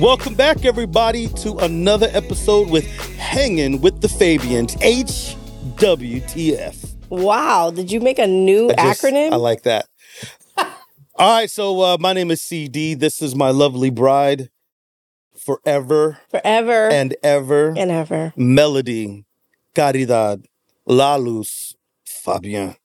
Welcome back, everybody, to another episode with Hanging with the Fabiens, HWTF. Wow, did you make a new I just- acronym? I like that. All right, so uh, my name is CD. This is my lovely bride, forever Forever and ever, and ever. Melody, Caridad, La Luz, Fabien.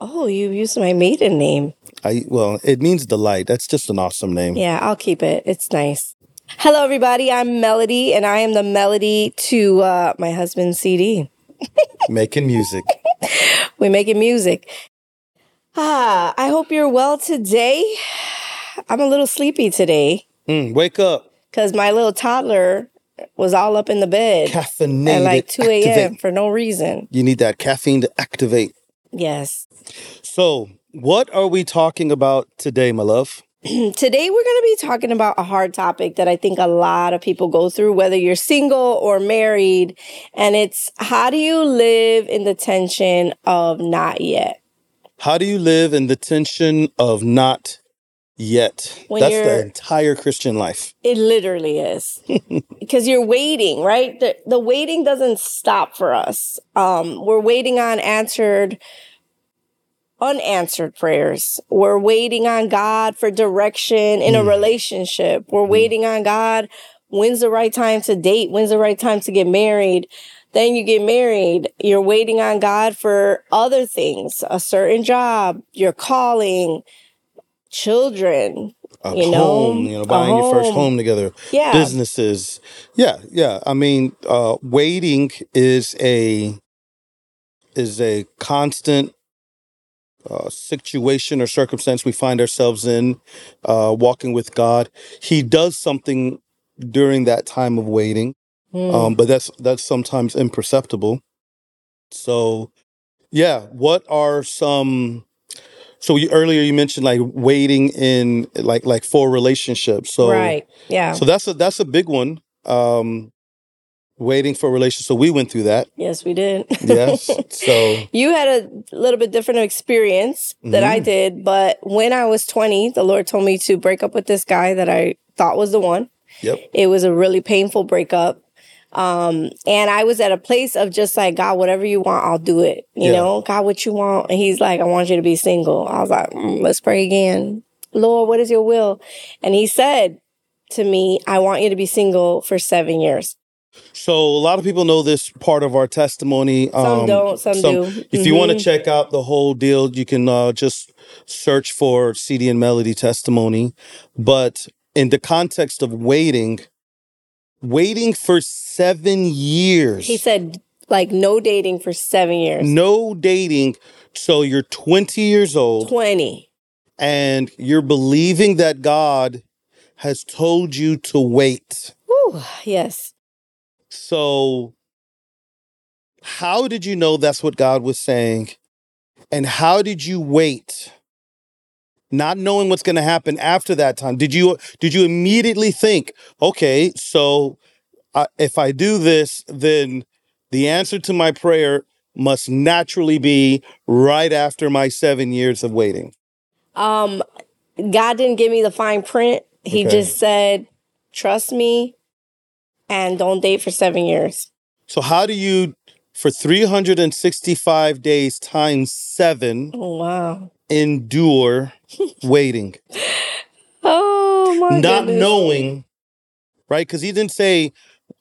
Oh, you used my maiden name. I well, it means delight. That's just an awesome name. Yeah, I'll keep it. It's nice. Hello, everybody. I'm Melody, and I am the melody to uh, my husband's CD. Making music. We're making music. Ah, I hope you're well today. I'm a little sleepy today Mm, wake up. because my little toddler was all up in the bed Caffeinated. at like 2 a.m. for no reason. You need that caffeine to activate. Yes. So, what are we talking about today, my love? Today, we're going to be talking about a hard topic that I think a lot of people go through, whether you're single or married. And it's how do you live in the tension of not yet? How do you live in the tension of not yet? When That's the entire Christian life. It literally is because you're waiting, right? The, the waiting doesn't stop for us. Um, we're waiting on answered, unanswered prayers. We're waiting on God for direction in a relationship. We're waiting on God. When's the right time to date? When's the right time to get married? Then you get married. You're waiting on God for other things, a certain job, your calling, children. A You know, you know, buying your first home. home together. Yeah. Businesses. Yeah, yeah. I mean, uh, waiting is a is a constant uh, situation or circumstance we find ourselves in, uh, walking with God. He does something during that time of waiting. Mm. um, but that's that's sometimes imperceptible. So, yeah, what are some? So you, earlier you mentioned like waiting in like like for relationships. So right. Yeah. so that's a that's a big one. Um, waiting for a relationship. So we went through that. yes, we did. Yes. so you had a little bit different experience that I Mhm. did, but when I was 20, the Lord told me to break up with this guy that I thought was the one. yep. It was a really painful breakup. Um, and I was at a place of just like, God, whatever you want, I'll do it. You Yeah. know, God, what you want. And he's like, I want you to be single. I was like, "Mm, let's pray again. Lord, what is your will? And he said to me, I want you to be single for seven years. So a lot of people know this part of our testimony. Some Um, don't, some, do. If you want to check out the whole deal, you can uh, just search for CD and Melody testimony. But in the context of waiting, waiting for seven years, He said, like, no dating for seven years. no dating. So you're 20 years old 20. and you're believing that God has told you to wait. Whew, yes. So, how did you know that's what God was saying? And how did you wait? Not knowing what's going to happen after that time. Did you did you immediately think, okay, so uh, if I do this, then the answer to my prayer must naturally be right after my 7 years of waiting. Um, God didn't give me the fine print. He Okay. just said, trust me and don't date for seven years. So how do you for 365 days times 7 Oh, wow. endure waiting? Oh, my god. not goodness. knowing, right? Because he didn't say,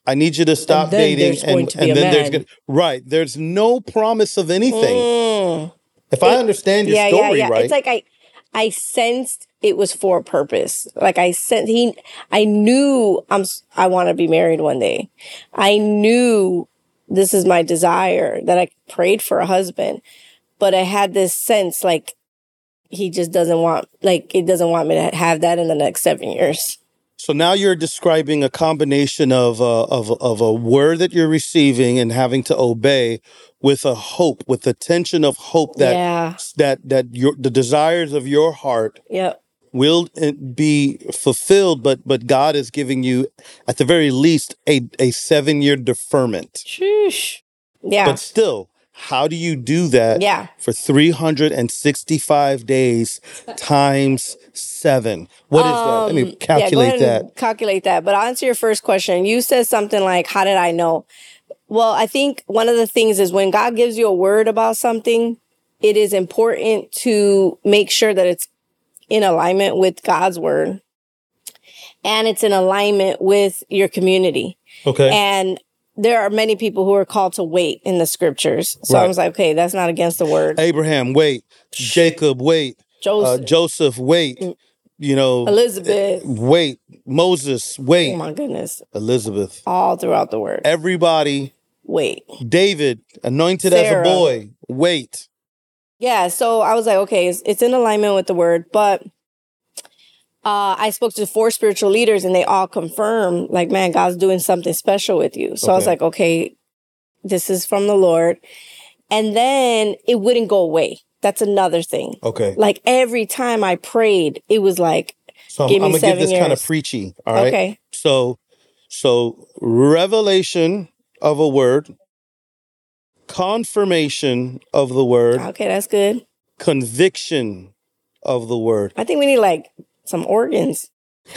"I need you to stop dating," and, and then there's gonna right. There's no promise of anything. Mm. If I understand your yeah, story yeah, yeah. right, It's like I, I sensed it was for a purpose. Like I sensed he, I knew I'm, I want to be married one day. I knew this is my desire that I prayed for a husband, but I had this sense like he just doesn't want, like it doesn't want me to have that in the next seven years. so now you're describing a combination of uh, of of a word that you're receiving and having to obey with a hope, with the tension of hope that yeah. that that your the desires of your heart Yep. Will be fulfilled, but but God is giving you at the very least a a seven year deferment. Sheesh. Yeah. But still, How do you do that Yeah. for 365 days times seven? What is that? Let me Um, yeah, go calculate ahead that. and Calculate that. But I'll answer your first question. You said something like, How did I know? Well, I think one of the things is when God gives you a word about something, it is important to make sure that it's in alignment with God's word and it's in alignment with your community. Okay. And there are many people who are called to wait in the scriptures. So I was like, okay, that's not against the word. Abraham, wait. Jacob, wait. Uh, Joseph, Joseph, wait. You know, Elizabeth. wait. Moses, wait. Oh my goodness. Elizabeth. All throughout the word. Everybody. Wait. David, anointed as a boy, wait. Yeah, so I was like, okay, it's, it's in alignment with the word, but uh, I spoke to four spiritual leaders and they all confirmed, like, man, God's doing something special with you. So I was like, okay, this is from the Lord. And then it wouldn't go away. That's another thing. Okay. Like every time I prayed, it was like, So I'm, Give me I'm gonna give this kind of preachy. All right. okay, So, so revelation of a word, confirmation of the word, okay, that's good. conviction of the word. I think we need like some organs.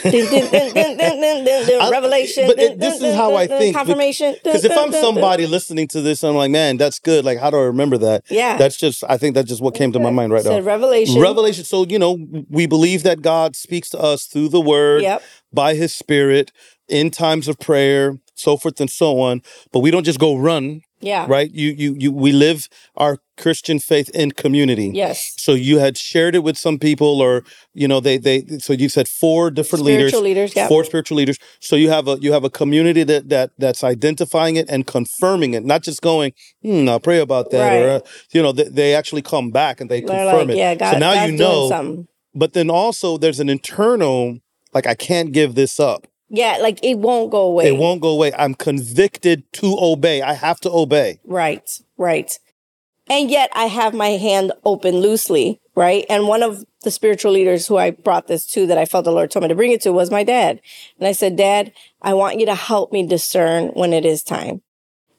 Revelation. but it- this is how I think, Confirmation. Because if I'm somebody listening to this, I'm like, man, that's good. Like, how do I remember that? yeah, That's just, I think that's just what came to my mind right now. Revelation. Revelation. So, you know, we believe that God speaks to us through the word, Yep. by his spirit, in times of prayer, so forth and so on. But we don't just go run, Yeah. right? You, you, you, we live our Christian faith in community. Yes. So you had shared it with some people, or you know, they they. So you said four different leaders, Spiritual leaders. Yeah. four spiritual leaders. So you have a you have a community that that that's identifying it and confirming it, not just going, hmm, I'll pray about that, or uh, you know, they, they actually come back and they They're confirm like, it. yeah, God, so now God's you know. But then also there's an internal, like I can't give this up. Yeah, like it won't go away. It won't go away. I'm convicted to obey. I have to obey. Right, right. And yet I have my hand open loosely, right? And one of the spiritual leaders who I brought this to that I felt the Lord told me to bring it to was my dad. And I said, Dad, I want you to help me discern when it is time.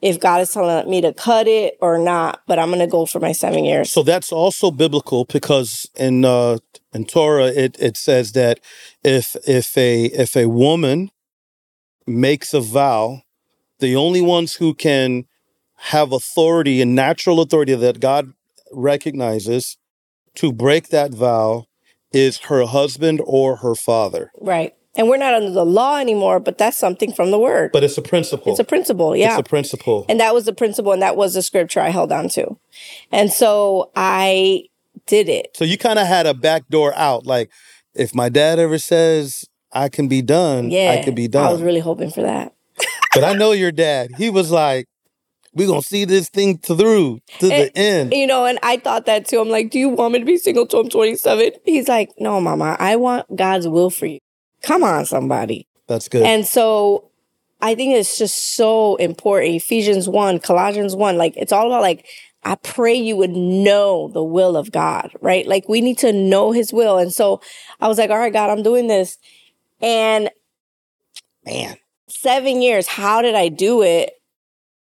If God is telling me to cut it or not, but I'm going to go for my seven years. So that's also biblical because in uh, in Torah it, it says that if if a if a woman makes a vow, the only ones who can have authority and natural authority that God recognizes to break that vow is her husband or her father. right. And we're not under the law anymore, but that's something from the word. But it's a principle. it's a principle. Yeah. It's a principle. And that was the principle, and that was the scripture I held on to. And so I did it. So you kind of had a back door out. Like, if my dad ever says I can be done, Yeah. I can be done. I was really hoping for that. but I know your dad. He was like, "We're gonna see this thing through to the end." You know, and I thought that too. I'm like, do you want me to be single till I'm 27? He's like, no, mama, I want God's will for you. Come on, somebody. That's good. And so I think it's just so important. Ephesians 1, Colossians 1, like it's all about like, I pray you would know the will of God, right? Like we need to know his will. And so I was like, all right, God, I'm doing this. And Man, seven years, how did I do it?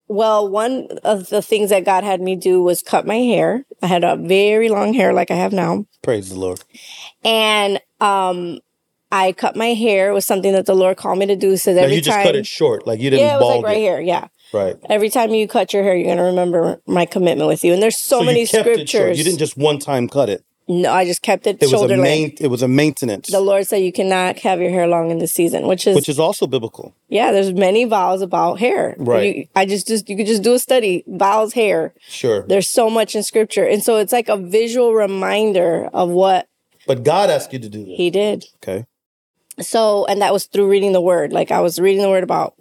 Well, one of the things that God had me do was cut my hair. I had a very long hair like I have now. praise the Lord. And um I cut my hair. It was something that the Lord called me to do. So every you just time cut it short, like you didn't Yeah, it was like right it. here. Yeah. Right. Every time you cut your hair, you're gonna remember my commitment with you. And there's so, you many short. scriptures. You didn't just one time cut it. no, I just kept it, It was a main. It was a maintenance, The Lord said you cannot have your hair long in the season, which is which is also biblical. yeah. There's many vows about hair. Right. You, I just just you could just do a study vows hair. Sure, There's so much in scripture, and so it's like a visual reminder of what but God asked you to do this. He did. Okay. So, and that was through reading the word. Like I was reading the word about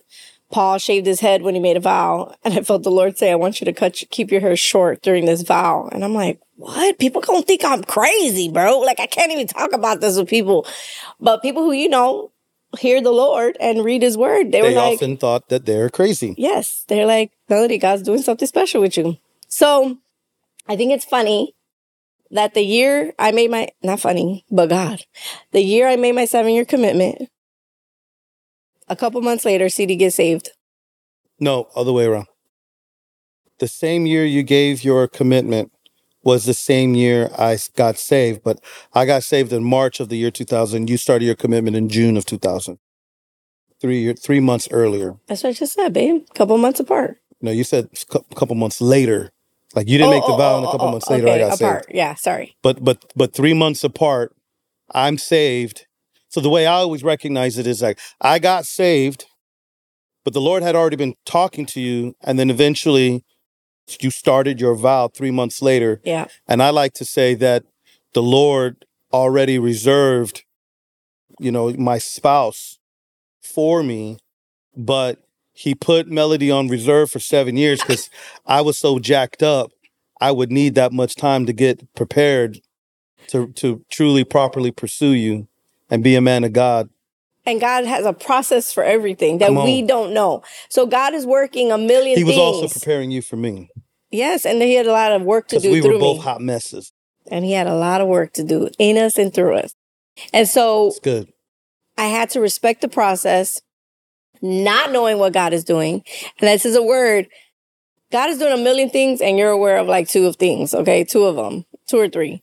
Paul shaved his head when he made a vow, and I felt the Lord say, "I want you to cut, keep your hair short during this vow." And I'm like, "What? People gonna think I'm crazy, bro? Like I can't even talk about this with people." But people who you know hear the Lord and read His word, they, They were like, often thought that they're crazy. "Yes." They're like, "Melody, God's doing something special with you." So, I think it's funny that the year I made my not funny, but God, the year I made my seven year commitment, a couple months later, CD gets saved. No, other way around. the same year you gave your commitment was the same year I got saved, but I got saved in March of the year 2000. You started your commitment in June of 2000. Three year, three months earlier. That's what I just said, babe. Couple months apart. No, you said a couple months later. Like you didn't oh, make the Oh, vow, oh, and a oh, couple oh, months later okay, I got apart. saved. Yeah, sorry. But but but three months apart, I'm saved. So the way I always recognize it is like I got saved, but the Lord had already been talking to you, and then eventually you started your vow three months later. Yeah. And I like to say that the Lord already reserved, you know, my spouse for me, but he put Melody on reserve for seven years because I was so jacked up. I would need that much time to get prepared to to truly properly pursue you and be a man of God. And God has a process for everything that we don't know. So God is working a million He was things. also preparing you for me yes, and he had a lot of work to do we were both me. hot messes. and he had a lot of work to do in us and through us. And so It's good. I had to respect the process, not knowing what God is doing. And this is a word. God is doing a million things, and you're aware of like two of things, okay? Two of them, two or three.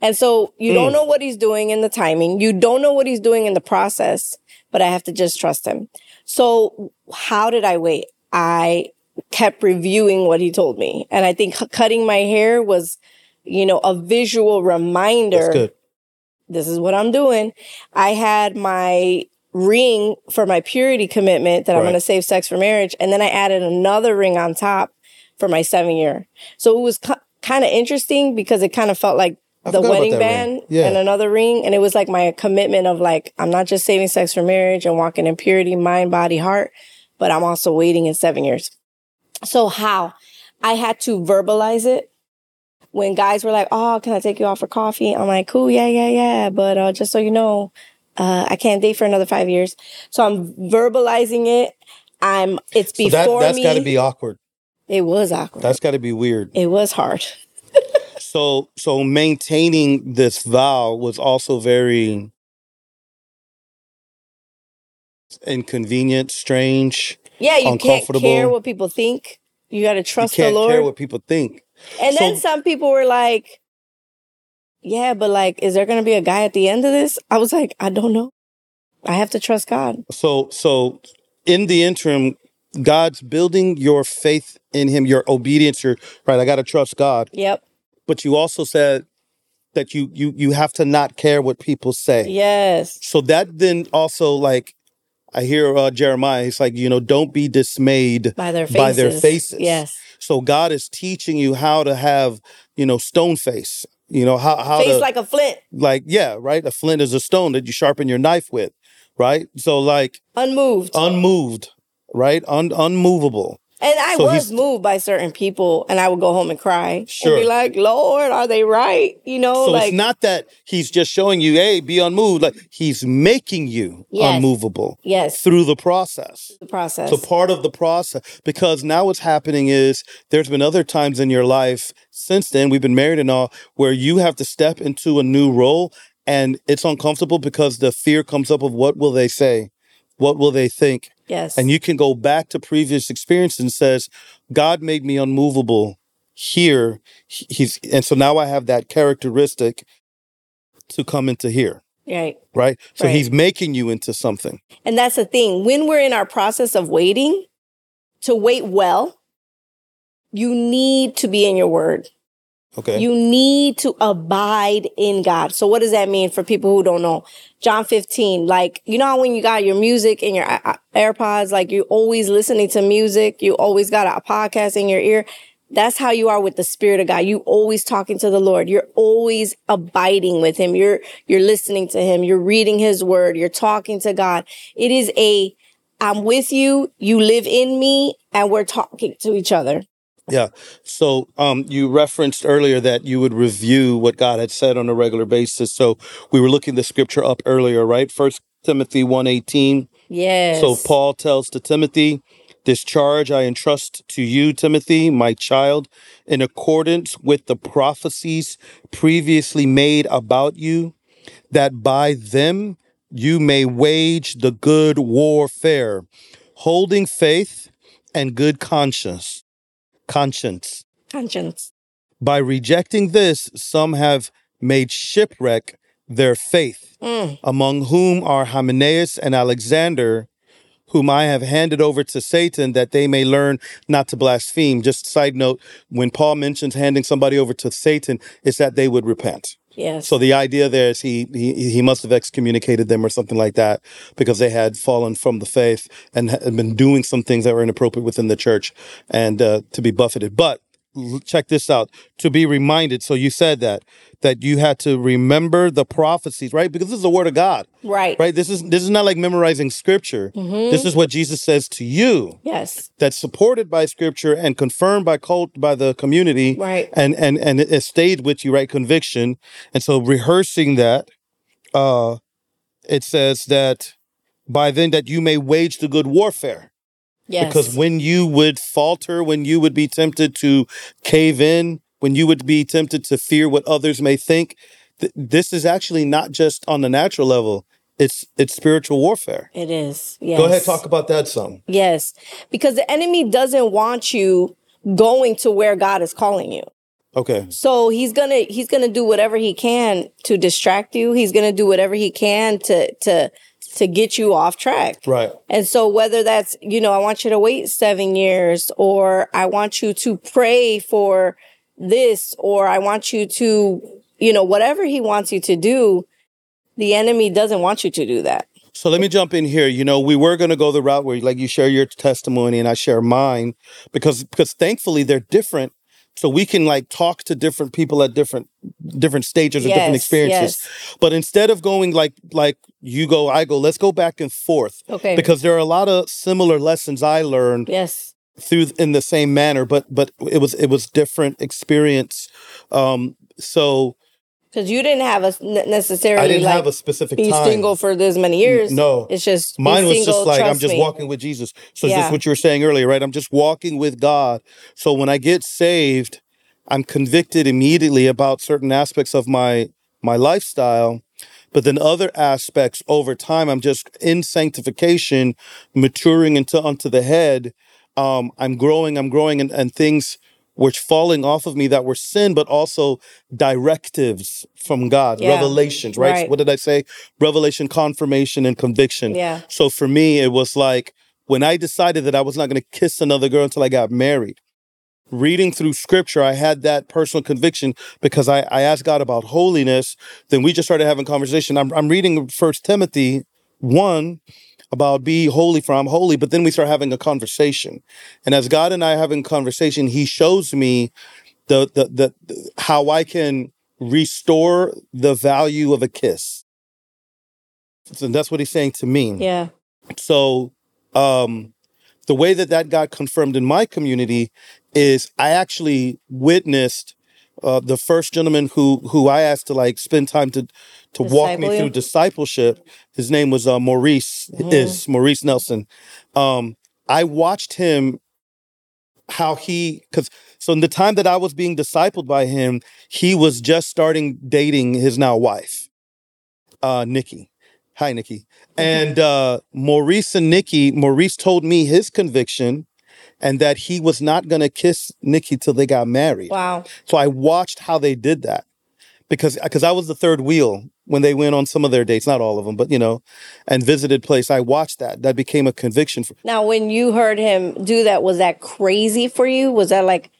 And so you don't Mm. know what he's doing in the timing. You don't know what he's doing in the process, but I have to just trust him. So how did I wait? I kept reviewing what he told me. And I think cutting my hair was, you know, a visual reminder That's good. this is what I'm doing. I had my ring for my purity commitment that I'm going to save sex for marriage. And then I added another ring on top for my seven year. So it was kind of interesting because it kind of felt like I the wedding band Yeah. and another ring. And it was like my commitment of like, I'm not just saving sex for marriage and walking in purity, mind, body, heart, but I'm also waiting in seven years. So how? I had to verbalize it when guys were like, "Oh, can I take you out for coffee?" I'm like, "Cool, yeah, yeah, yeah." But uh, just so you know, uh, I can't date for another five years. So I'm verbalizing it. I'm. It's So that before that's me. That's got to be awkward. it was awkward. That's got to be weird. it was hard. So so maintaining this vow was also very inconvenient, strange. Yeah, you can't care what people think. You got to trust you can't the Lord. care what people think. and then some people were like, "Yeah, but like, is there going to be a guy at the end of this?" I was like, "I don't know. I have to trust God." So so in the interim, God's building your faith in Him, your obedience. Your right. I got to trust God. Yep. But you also said that you you you have to not care what people say. Yes. So that then also like I hear uh, Jeremiah. He's like, you know, don't be dismayed By their faces. by their faces. Yes. So God is teaching you how to have, you know, stone face. You know how how Face to like a flint, like yeah, right. A flint is a stone that you sharpen your knife with, right? So like unmoved. unmoved, right? Un- unmovable. And I So was moved by certain people, and I would go home and cry Sure. and be like, "Lord, are they right?" You know, So like it's not that he's just showing you, hey, be unmoved. Like he's making you Yes. unmovable yes, through the process. the process. So part of the process, because now what's happening is there's been other times in your life since then, we've been married and all, where you have to step into a new role and it's uncomfortable because the fear comes up of what will they say? What will they think? yes, And you can go back to previous experience and says, God made me unmovable here. He's and so now I have that characteristic to come into here. right. Right. So Right. he's making you into something. And that's the thing. When we're in our process of waiting, to wait well, you need to be in your word. Okay. You need to abide in God. So what does that mean for people who don't know? John 15, like, you know when you got your music in your uh, AirPods, like you always listening to music, you always got a podcast in your ear. That's how you are with the spirit of God. You always talking to the Lord. You're always abiding with him. You're, you're listening to him. You're reading his word. You're talking to God. It is a, I'm with you. You live in me and we're talking to each other. Yeah. So um, you referenced earlier that you would review what God had said on a regular basis. So we were looking the scripture up earlier, right? First Timothy 118. Yes. So Paul tells to Timothy, this charge I entrust to you, Timothy, my child, in accordance with the prophecies previously made about you, that by them you may wage the good warfare, holding faith and good conscience. Conscience. Conscience. By rejecting this, some have made shipwreck their faith, Mm. among whom are Hymenaeus and Alexander, whom I have handed over to Satan that they may learn not to blaspheme. Just side note, when Paul mentions handing somebody over to Satan, it's that they would repent. Yes. So the idea there is he he he must have excommunicated them or something like that because they had fallen from the faith and had been doing some things that were inappropriate within the church and uh, to be buffeted. But check this out: to be reminded. So you said that that you had to remember the prophecies, right? Because this is the word of God, right. right? This is this is not like memorizing scripture. This is what Jesus says to you Yes. that's supported by scripture and confirmed by cult by the community Right. and and and it stayed with you right conviction and so rehearsing that uh it says that by then that you may wage the good warfare Yes. because when you would falter when you would be tempted to cave in when you would be tempted to fear what others may think th- this is actually not just on the natural level it's it's spiritual warfare it is. Yes. go ahead talk about that some Yes. Because the enemy doesn't want you going to where God is calling you. okay So he's gonna he's gonna do whatever he can to distract you. He's gonna do whatever he can to to to get you off track. right And so whether that's, you know, I want you to wait seven years or I want you to pray for this or I want you to, you know, whatever he wants you to do, the enemy doesn't want you to do that. So let me jump in here. You know, we were going to go the route where, like, you share your testimony and I share mine, because because thankfully they're different, so we can like talk to different people at different different stages or different Yes, experiences. But instead of going like like you go, I go, let's go back and forth Okay. because there are a lot of similar lessons I learned yes. through in the same manner, but but it was it was different experience. Um, so Because you didn't have a ne- necessarily I didn't like have a specific be time. single for this many years. No. It's just Mine was single, just like I'm just me. walking with Jesus. So it's Yeah. just what you were saying earlier, right? I'm just walking with God. So when I get saved, I'm convicted immediately about certain aspects of my my lifestyle. But then other aspects over time, I'm just in sanctification, maturing into unto the head. Um, I'm growing, I'm growing, and, and things were falling off of me that were sin, but also directives from God, Yeah. revelations, right? Right. What did I say? Revelation, confirmation, and conviction. Yeah. So for me, it was like when I decided that I was not going to kiss another girl until I got married. Reading through scripture, I had that personal conviction because I, I asked God about holiness. Then we just started having conversation. I'm, I'm reading First Timothy 1 about be holy for I'm holy, but then we start having a conversation. And as God and I having conversation, he shows me the, the, the, the how I can restore the value of a kiss. So that's what he's saying to me. Yeah. So, um, the way that that got confirmed in my community is I actually witnessed uh, the first gentleman who who I asked to like spend time to to walk me through discipleship. His name was uh, Maurice. Mhm. Is Maurice Nelson. Um, I watched him how he because so in the time that I was being discipled by him, he was just starting dating his now wife, uh, Nikki. Hi, Nikki. And uh, Maurice and Nikki, Maurice told me his conviction and that he was not going to kiss Nikki till they got married. Wow. So I watched how they did that because because I was the third wheel when they went on some of their dates, not all of them, but you know, and visited place. I watched that. That became a conviction for Now, when you heard him do that, was that crazy for you? Was that like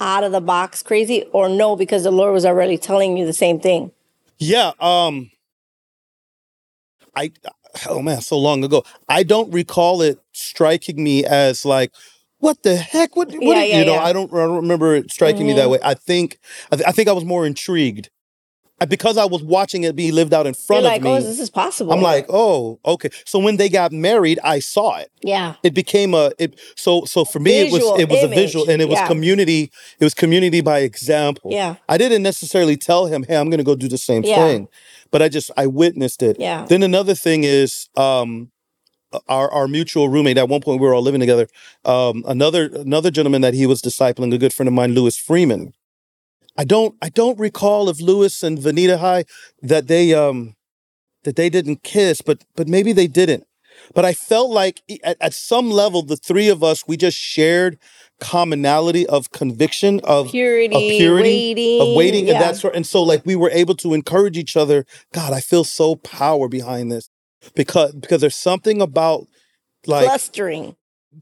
out of the box crazy, or no? Because the Lord was already telling you the same thing. Yeah, um I oh man, so long ago. I don't recall it striking me as like what the heck? What, what Yeah, yeah, you know? yeah. I don't. I don't remember it striking me that Mhm. way. I think. I, th- I think I was more intrigued Uh, because I was watching it be lived out in You're front like, of me. oh, this is possible. I'm like, oh, okay. So when they got married, I saw it. yeah, It became a. It so so for me, Visual it was it was image. a visual, and it was community. It was community by example. yeah, I didn't necessarily tell him, "Hey, I'm going to go do the same thing," but I just I witnessed it. yeah. Then another thing is um, our our mutual roommate. At one point, we were all living together. Um, another another gentleman that he was discipling, a good friend of mine, Lewis Freeman. I don't I don't recall if Lewis and Vanita High that they um that they didn't kiss, but but maybe they didn't. But I felt like at, at some level, the three of us we just shared commonality of conviction of Purity, of purity, waiting, of waiting yeah. and that sort and so like we were able to encourage each other god i feel so power behind this because because there's something about like clustering.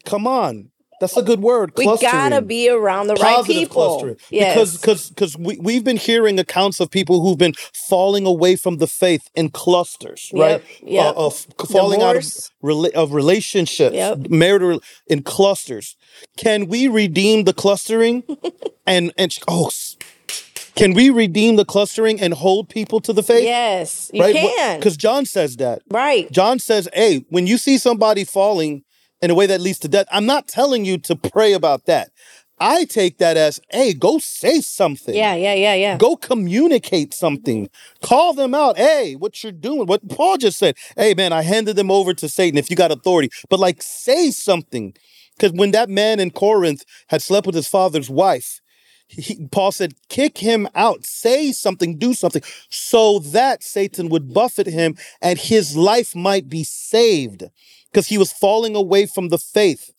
come on that's a good word We gotta be around the right positive people. clustering Yes. because because because we, we've been hearing accounts of people who've been falling away from the faith in clusters right yep. Uh, of falling out of rela- of relationships Yep. marital in clusters can we redeem the clustering and and oh can we redeem the clustering and hold people to the faith yes, you right can. because john says that right. John says, hey, when you see somebody falling in a way that leads to death, I'm not telling you to pray about that. I take that as, hey, go say something. Yeah, yeah, yeah, yeah. Go communicate something. Call them out. Hey, what you're doing. What Paul just said. Hey, man, I handed them over to Satan if you got authority. But like, say something. Because when that man in Corinth had slept with his father's wife, he, Paul said, kick him out, say something, do something, so that Satan would buffet him and his life might be saved because he was falling away from the faith.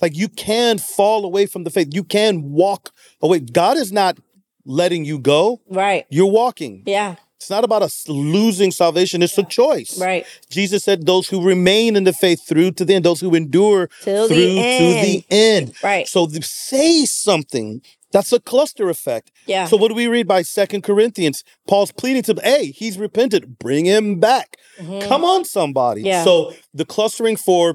Like you can fall away from the faith, you can walk away. God is not letting you go, Right. you're walking. Yeah. It's not about us losing salvation, it's a choice. Right. Jesus said, Those who remain in the faith through to the end, those who endure Till the through to the end. Right. So say something. That's a cluster effect. Yeah. So what do we read by Second Corinthians? Paul's pleading to, hey, he's repented. Bring him back. Come on, somebody. Mm-hmm. Yeah. So the clustering for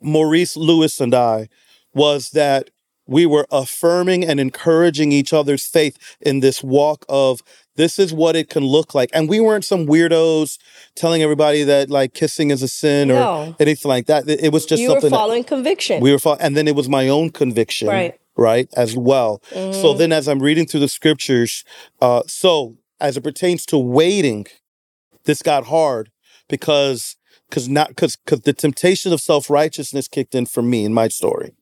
Maurice Lewis and I was that we were affirming and encouraging each other's faith in this walk of this is what it can look like. And we weren't some weirdos telling everybody that like kissing is a sin or No. anything like that. It was just you were something that- following conviction. we were fol- and then it was my own conviction Right. Right as well so Mhm. then as i'm reading through the scriptures uh so as it pertains to waiting this got hard because because not because because the temptation of self-righteousness kicked in for me in my story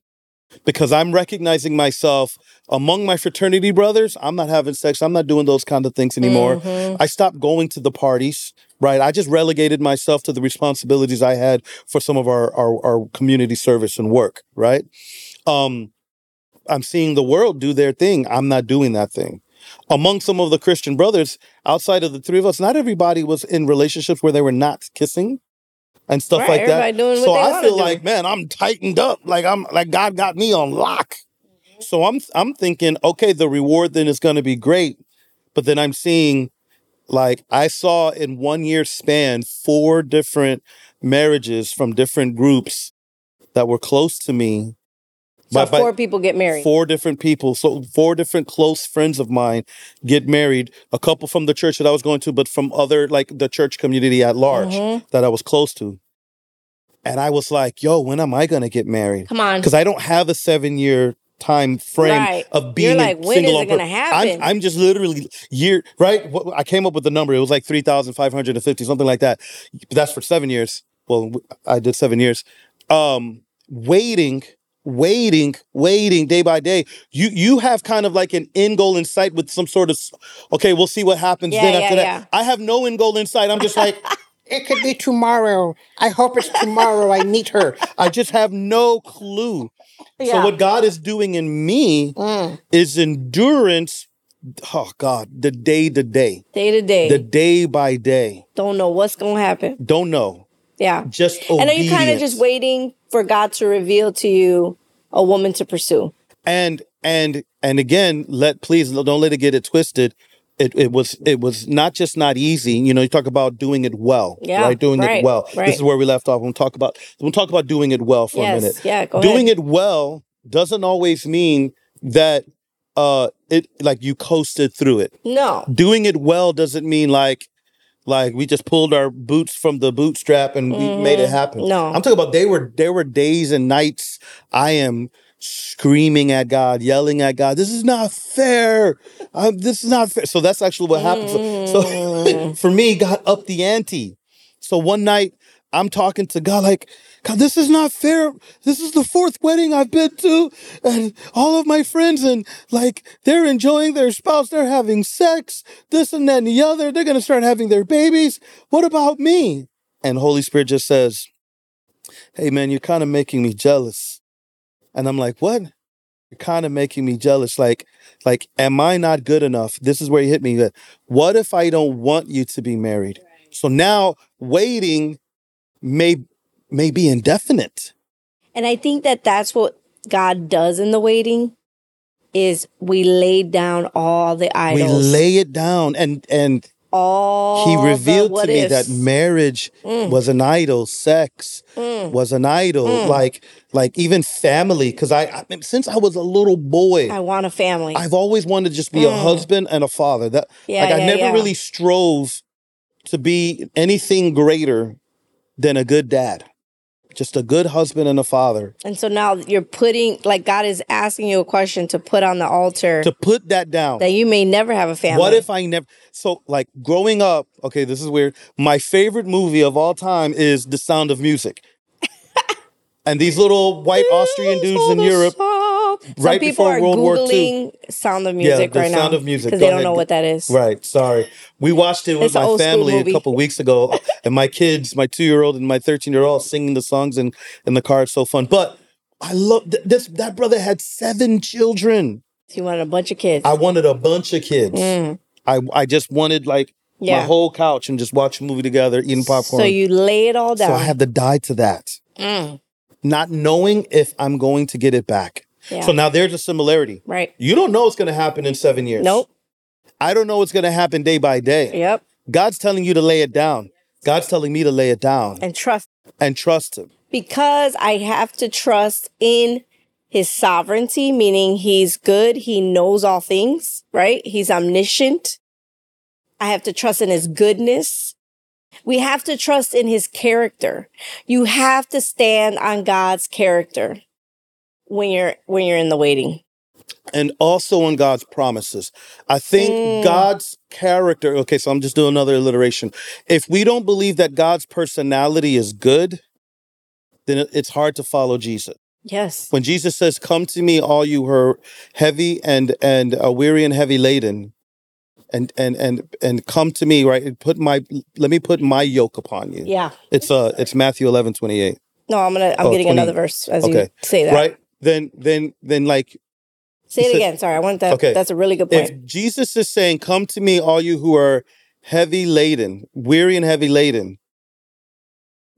because i'm recognizing myself among my fraternity brothers i'm not having sex i'm not doing those kind of things anymore Mhm. I stopped going to the parties, right? I just relegated myself to the responsibilities I had for some of our, our, our community service and work, right? Um, I'm seeing the world do their thing. I'm not doing that thing. Among some of the Christian brothers, outside of the three of us, not everybody was in relationships where they were not kissing and stuff Right, like that. everybody doing what so I feel do. like, man, I'm tightened up. Like I'm like God got me on lock. Mm-hmm. So I'm I'm thinking, okay, the reward then is going to be great, but then I'm seeing like I saw in one year span four different marriages from different groups that were close to me. So By- by- four people get married. Four different people, so four different close friends of mine get married. A couple from the church that I was going to, but from other like the church community at large Mhm. that I was close to. And I was like, "Yo, when am I gonna get married?" Come on. Because I don't have a seven year time frame Right. of being You're like, when single is on it gonna happen? I'm, I'm just literally year right. I came up with the number. It was like three thousand five hundred and fifty, something like that. But that's for seven years. Well, I did seven years. Um, waiting, waiting, waiting day by day. You you have kind of like an end goal in sight with some sort of okay. We'll see what happens Yeah, then yeah, after that. yeah. I have no end goal in sight. I'm just like. It could be tomorrow. I hope it's tomorrow I meet her. I just have no clue. So what God is doing in me Mm. is endurance. Oh God, the day to day, Day to day. the day by day. Don't know what's gonna happen. Don't know. Yeah. Just And are you kind of just waiting for God to reveal to you a woman to pursue? and and and again, let please don't let it get it twisted. It, it was it was not just not easy. You know, you talk about doing it well, Yeah, right? Doing right, it well. right. This is where we left off. We'll talk about we'll talk about doing it well for a minute. Yeah. Doing ahead. it well doesn't always mean that uh it like you coasted through it. No. Doing it well doesn't mean like like we just pulled our boots from the bootstrap and we made it happen. Mm-hmm. No. I'm talking about they were there were days and nights I am screaming at God, yelling at God. This is not fair. Um, this is not fair. So that's actually what happened. So, so Mm. for me, God upped the ante. So one night I'm talking to God like, God, this is not fair. This is the fourth wedding I've been to, and all of my friends and like they're enjoying their spouse, they're having sex, this and that and the other. They're gonna start having their babies. What about me? And Holy Spirit just says, Hey man, you're kind of making me jealous. And I'm like, what? you're kind of making me jealous. Like, like, am I not good enough? This is where he hit me. What if I don't want you to be married? So now waiting may may be indefinite. And I think that that's what God does in the waiting is we lay down all the idols. We lay it down, and and all he revealed to me that marriage Mm. was an idol, sex Mm. was an idol, Mm. like like even family. Because I, I mean, since I was a little boy, I want a family. I've always wanted to just be a Mm. husband and a father. That yeah, like I never yeah. really strove to be anything greater than a good dad. Just a good husband and a father. And so now you're putting like God is asking you a question to put on the altar To put that down. that you may never have a family. What if I never so like growing up, okay, this is weird. My favorite movie of all time is The Sound of Music. and these little white Austrian dudes in Europe right people before are World War II. Googling Sound of Music yeah, The right now. Sound of Music. Because they don't ahead. know what that is. Right. Sorry. We watched it with It's my family a couple weeks ago, and my kids, my two year old and my thirteen year old, singing the songs in in the car. It's so fun. But I love th- this. That brother had seven children. You wanted a bunch of kids. I wanted a bunch of kids. Mm, I I just wanted like my whole couch and just watch a movie together, eating popcorn. So you lay it all down. So. I had to die to that, Mm, not knowing if I'm going to get it back. Yeah. So now there's a similarity. right. You don't know what's going to happen in seven years. Nope. I don't know what's going to happen day by day. Yep. God's telling you to lay it down. God's telling me to lay it down And trust and trust Him. because I have to trust in his sovereignty, meaning he's good, he knows all things, right? He's omniscient. I have to trust in his goodness. We have to trust in his character. You have to stand on God's character when you're when you're in the waiting. And also on God's promises. I think Mm. God's character, okay, so I'm just doing another alliteration. If we don't believe that God's personality is good, then it's hard to follow Jesus. Yes. When Jesus says, "Come to me, all you who are heavy and and uh, weary and heavy laden, and and and and come to me," right? and Put my let me put my yoke upon you. Yeah. It's uh it's Matthew 11, 28. No, I'm gonna I'm Oh, getting 20 another verse as you say that. Right? Then then then like Say it said- again. Sorry, I want that. Okay. That's a really good point. if Jesus is saying, "Come to me, all you who are heavy laden, weary and heavy laden,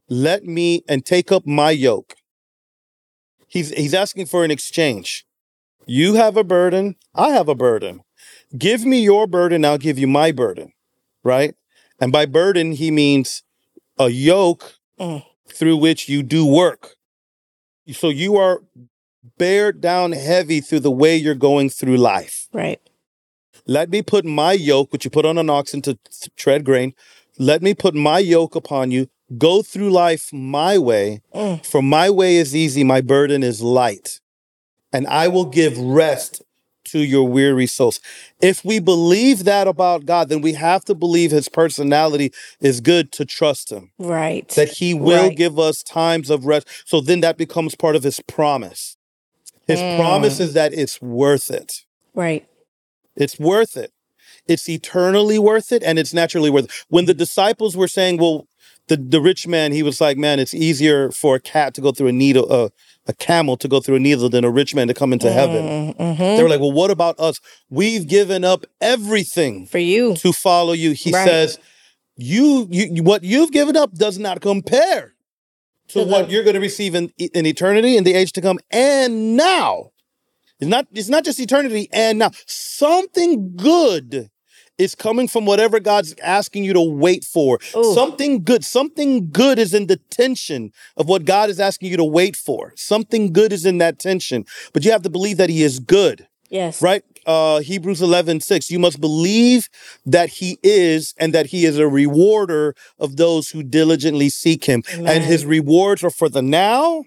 let me and take up my yoke." He's he's asking for an exchange. You have a burden, I have a burden. Give me your burden, I'll give you my burden. Right? And by burden, he means a yoke Mm. through which you do work. So you are bared down heavy through the way you're going through life. right. Let me put my yoke, which you put on an oxen to th- tread grain. Let me put my yoke upon you. Go through life my way, Mm. for my way is easy, my burden is light. And I will give rest to your weary souls. If we believe that about God, then we have to believe his personality is good to trust him, Right. that he will Right. give us times of rest. So then that becomes part of his promise. His Mm. promise is that it's worth it. right. It's worth it. It's eternally worth it and it's naturally worth it. When the disciples were saying, well, the, the rich man, he was like, man, it's easier for a cat to go through a needle, uh, a camel to go through a needle than a rich man to come into heaven. Mhm. They were like, well, what about us? We've given up everything For you. to follow you. He Right. says, you, you, what you've given up does not compare to To the- what you're going to receive in, in eternity, in the age to come, and now. It's not, it's not just eternity and now. Something good is coming from whatever God's asking you to wait for. Ooh. Something good. Something good is in the tension of what God is asking you to wait for. Something good is in that tension. But you have to believe that He is good Yes. right? Uh, Hebrews 11, 6. You must believe that he is and that he is a rewarder of those who diligently seek him. Amen. And his rewards are for the now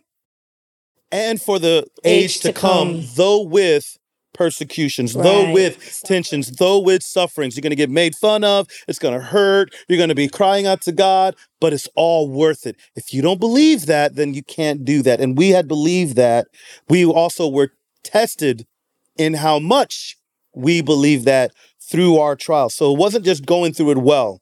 and for the age, Age to, come, come. though with persecutions, though Right. with tensions, though with sufferings. You're going to get made fun of. It's going to hurt. You're going to be crying out to God, but it's all worth it. If you don't believe that, then you can't do that. And we had believed that. We also were tested in how much we believe that through our trial. So it wasn't just going through it well,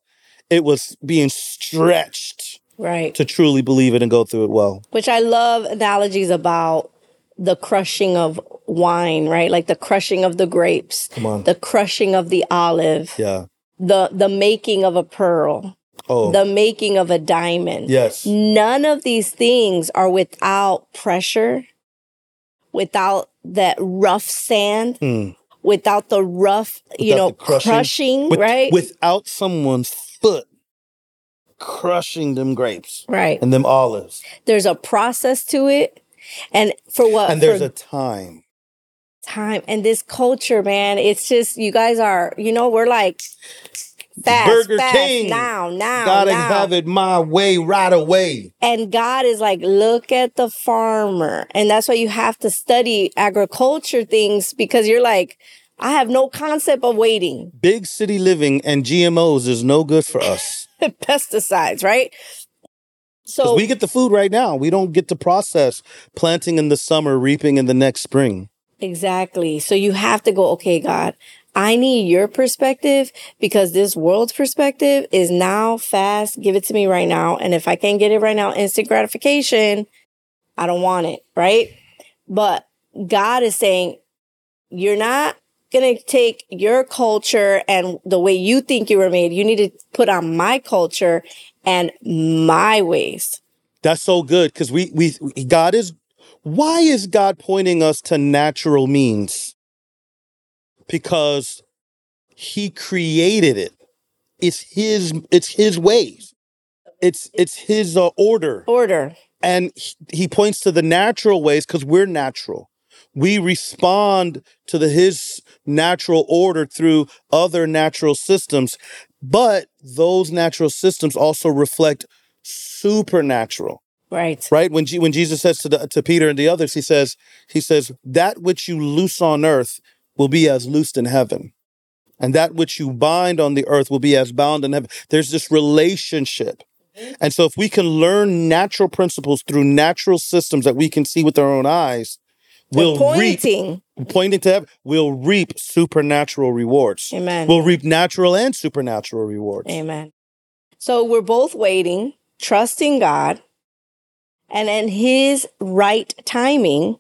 it was being stretched Right. to truly believe it and go through it well. Which I love analogies about the crushing of wine, right? Like the crushing of the grapes, Come on. the crushing of the olive, yeah. the the making of a pearl, Oh. the making of a diamond. yes. None of these things are without pressure, without that rough sand, Mm. without the rough, you Without know, crushing. crushing, With- right? Without someone's foot crushing them grapes right. and them olives. There's a process to it. And for what? and there's for a time. time. And this culture, man, it's just, you guys are, you know, we're like, fast, Burger fast, King. now, now, Gotta now. have it my way right away. And God is like, look at the farmer. And that's why you have to study agriculture things because you're like, I have no concept of waiting. Big city living and GMOs is no good for us. Pesticides, right? So we get the food right now. We don't get to process planting in the summer, reaping in the next spring. exactly. So you have to go, okay, God, I need your perspective because this world's perspective is now fast. Give it to me right now. And if I can't get it right now, instant gratification, I don't want it, right? But God is saying, you're not going to take your culture and the way you think you were made. You need to put on my culture and my ways. That's so good because we we God is why is God pointing us to natural means? Because he created it. It's his it's his ways. It's it's his uh, order. Order. And he- points to the natural ways because we're natural. We respond to the his natural order through other natural systems, but those natural systems also reflect supernatural Right. right when G- when jesus says to the, to peter and the others he says he says that which you loose on earth will be as loosed in heaven and that which you bind on the earth will be as bound in heaven there's this relationship and so if we can learn natural principles through natural systems that we can see with our own eyes we'll reap pointing. pointing to heaven we'll reap supernatural rewards Amen. we'll reap natural and supernatural rewards Amen. So we're both waiting, trusting God, and in His right timing,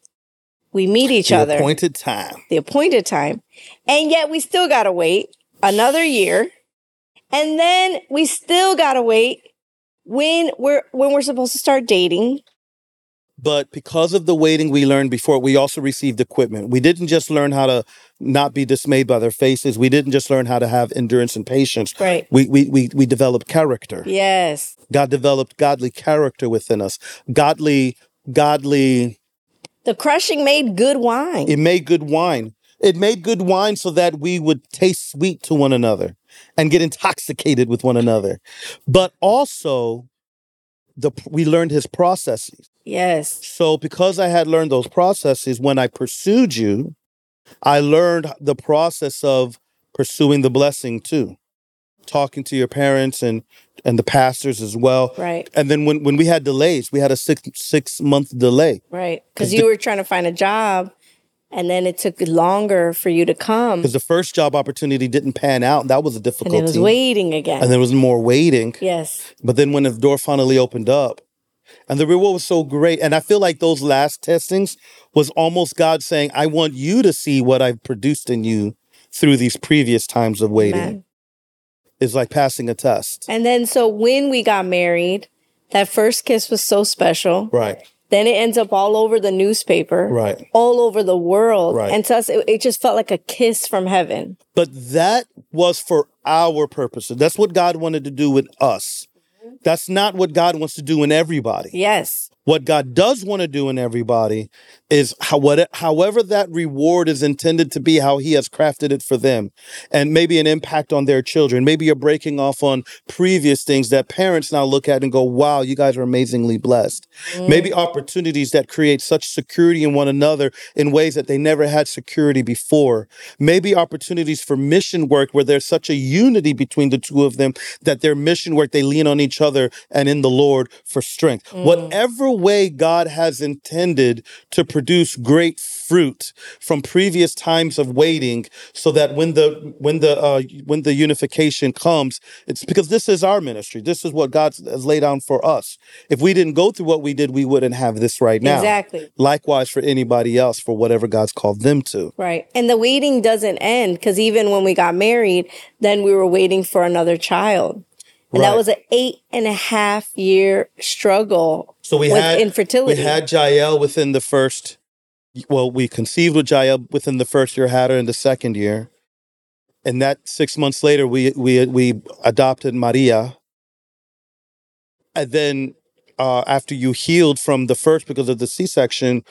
we meet each other. the other, appointed time the appointed time, and yet we still gotta wait another year, and then we still gotta wait when we're when we're supposed to start dating. But because of the waiting we learned before, we also received equipment. We didn't just learn how to not be dismayed by their faces. We didn't just learn how to have endurance and patience. Right. We we we, we developed character. Yes. God developed godly character within us. Godly, godly. The crushing made good wine. It made good wine. It made good wine so that we would taste sweet to one another and get intoxicated with one another. But also, the we learned his processes. yes. So, because I had learned those processes, when I pursued you, I learned the process of pursuing the blessing too, talking to your parents and and the pastors as well. Right. And then when when we had delays, we had a six six month delay. Right. Because the- you were trying to find a job and then it took longer for you to come. because the first job opportunity didn't pan out. That was a And it was waiting again. And there was more waiting. yes. But then when the door finally opened up, and the reward was so great, and I feel like those last testings was almost God saying, "I want you to see what I've produced in you through these previous times of waiting." Amen. It's like passing a test, And then so when we got married, that first kiss was so special. right? Then it ends up all over the newspaper, Right. all over the world. Right. And to us, it, it just felt like a kiss from heaven. But that was for our purposes. That's what God wanted to do with us. That's not what God wants to do in everybody. Yes. What God does want to do in everybody is how, what, however that reward is intended to be, how He has crafted it for them, and maybe an impact on their children. Maybe you're breaking off on previous things that parents now look at and go, "Wow, you guys are amazingly blessed." Maybe mm-hmm. opportunities that create such security in one another in ways that they never had security before. Maybe opportunities for mission work where there's such a unity between the two of them that their mission work they lean on each other and in the Lord for strength. Mm-hmm. Whatever way God has intended to produce great fruit from previous times of waiting so that when the when the uh, when the unification comes it's because this is our ministry this is what God has laid down for us if we didn't go through what we did we wouldn't have this right now Exactly. likewise for anybody else for whatever God's called them to Right. And the waiting doesn't end because even when we got married, then we were waiting for another child. And Right. that was an eight and a half year struggle So we with had infertility. We had Jael within the first. Well, we conceived with Jael within the first year, had her in the second year, and that six months later, we we we adopted Maria. And then, uh, after you healed from the first because of the C section,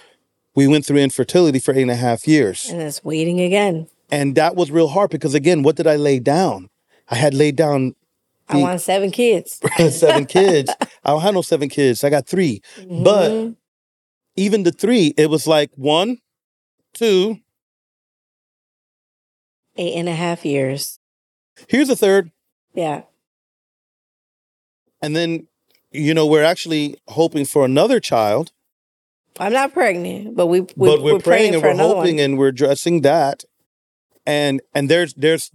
we went through infertility for eight and a half years, and it's waiting again. and that was real hard because again, what did I lay down? I had laid down I want seven kids. seven kids. I don't have no seven kids. I got 3 But Mhm. even the three, it was like one, two. eight and a half years. Here's a third, Yeah. and then you know we're actually hoping for another child, I'm not pregnant, but we, we but we're, we're praying, and for we're hoping one. and we're addressing that. And and there's there's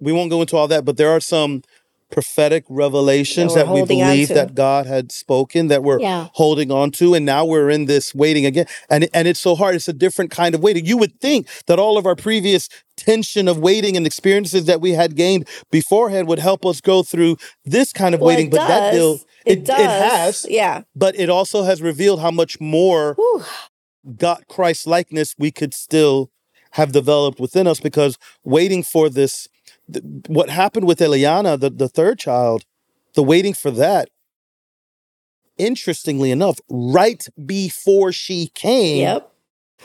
we won't go into all that, but there are some prophetic revelations That that, we believe that God had spoken that we're Yeah. holding on to, and now we're in this waiting again, and and it's so hard. It's a different kind of waiting. You would think that all of our previous tension of waiting and experiences that we had gained beforehand would help us go through this kind of Well, waiting, it but that does. deal It, it, does. it has, Yeah. but it also has revealed how much more Whew. God Christ likeness we could still have developed within us because waiting for this th- what happened with Eliana the, the third child the waiting for that interestingly enough right before she came Yep.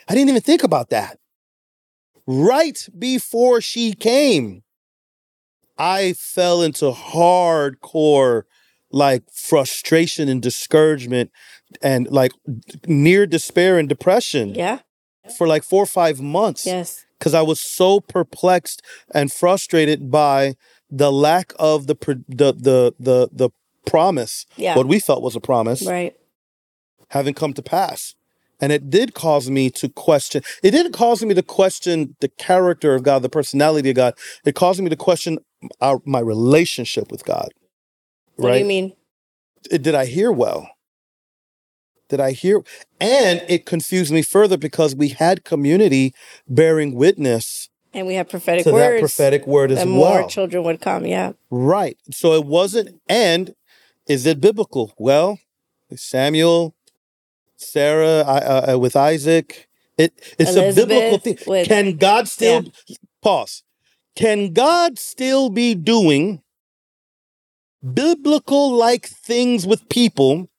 I didn't even think about that right before she came I fell into hardcore like frustration and discouragement and like near despair and depression Yeah. for like four or five months Yes. Because I was so perplexed and frustrated by the lack of the the the the, the promise, Yeah. what we felt was a promise, Right. having come to pass. And it did cause me to question. It didn't cause me to question the character of God, the personality of God. It caused me to question our, my relationship with God. What do you mean? it- did I hear well? Did I hear? And it confused me further because we had community bearing witness And we have prophetic to words. that prophetic word as and more well. children would come. Yeah. right. So it wasn't, and is it biblical? Well, Samuel, Sarah I- uh, with Isaac, it, it's a biblical thing. with- Can God still, pause, can God still be doing biblical like things with people